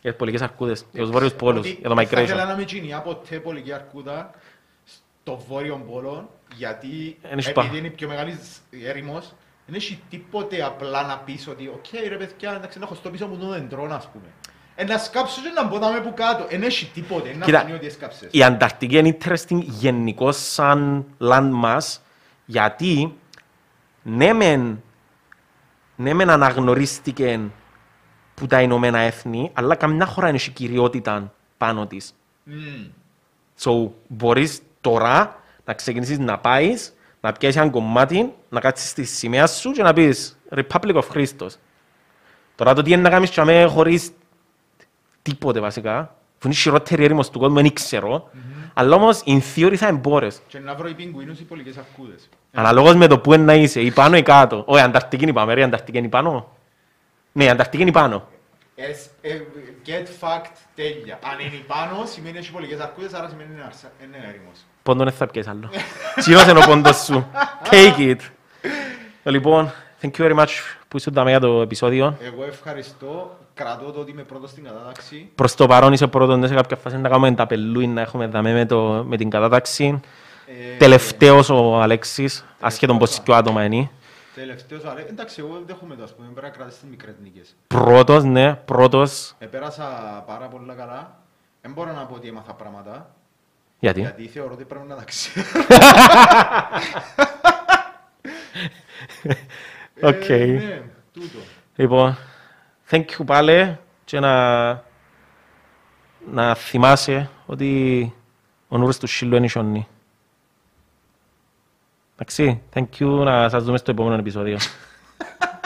Για τις πολλικές αρκούδες, για τους βόρειους πόλους, Ότι για το Θα ήθελα migration. να με κινιά ποτέ πολική αρκούδα στο βόρειο πόλο, γιατί Εν έχει πά. επειδή είναι η πιο μεγάλη έρημος, δεν έχει τίποτε απλά να πεις ότι «Οκ ρε παιδιά, εντάξει, να έχω στο πίσω μου το δέντρο, ας πούμε». Ε, να σκάψω και να μπω που κάτω. Δεν έχει τίποτε, να Κοίτα, φανεί ότι έσκαψες. Η Ανταρκτική είναι interesting γενικώς σαν landmass, γιατί ναι μεν, ναι μεν αναγνωρίστηκε που τα Ηνωμένα Έθνη, αλλά καμιά χώρα έχει κυριότητα πάνω της. Μμμ. So, μπορείς τώρα να ξεκινήσεις να πάεις, να πιάσεις ένα κομμάτι, να κάτσεις στη σημαία σου και να πεις Republic of Christos. Τώρα το τι είναι να κάνεις και αμέ χωρίς τίποτε βασικά, που είναι η χειρότερη έρημος του κόσμου, δεν ξέρω, αλλά όμως in theory θα εμπόρες. Και να βρω οι πιγκουίνους οι πολικές αρκούδες. Αναλόγως με το που είναι να είσαι, ή πάνω ή κάτω. Όχι, Ανταρκτική είναι πάμε, ρε, Ανταρκτική είναι πάνω. Ναι, η Ανταρκτική είναι πάνω. As, ε, get fact, τέλεια. Αν είναι πάνω, σημαίνει έχει πολικές αρκούδες, άρα σημαίνει είναι αρσα- είναι έρημος. Πόντον δεν θα πιέσεις άλλο. Τσινός είναι ο πόντος σου. Take it. Λοιπόν, thank you very much που ήσουν δάμε για το επεισόδιο. Εγώ ευχαριστώ. Κρατώ το ότι είμαι πρώτος στην κατάταξη. Προς το παρόν είσαι πρώτον, σε κάποια φάση να κάνουμε τα πελούι, να έχουμε δάμε με, το, με την κατάταξη. Ε, Τελευταίος ο Αλέξης, ασχέτον πως και ο άτομα είναι. Τελευταίος, αλλά εντάξει, εγώ δεν δέχομαι το, ας πούμε, πρέπει να κρατήσεις τις μικρές νίκες. Πρώτος, ναι, πρώτος. Επέρασα πάρα πολύ καλά. Δεν μπορώ να πω ότι έμαθα πράγματα, Γιατί; γιατί θεωρώ ότι πρέπει να τα ξέρω. [LAUGHS] Οκ. Ε, ναι, τούτο. Λοιπόν, thank you πάλι και να, να θυμάσαι ότι ο νούρος του σύλλου εν ισιώνει. Εντάξει, thank you, να σας δούμε στο επόμενο επεισόδιο. [LAUGHS]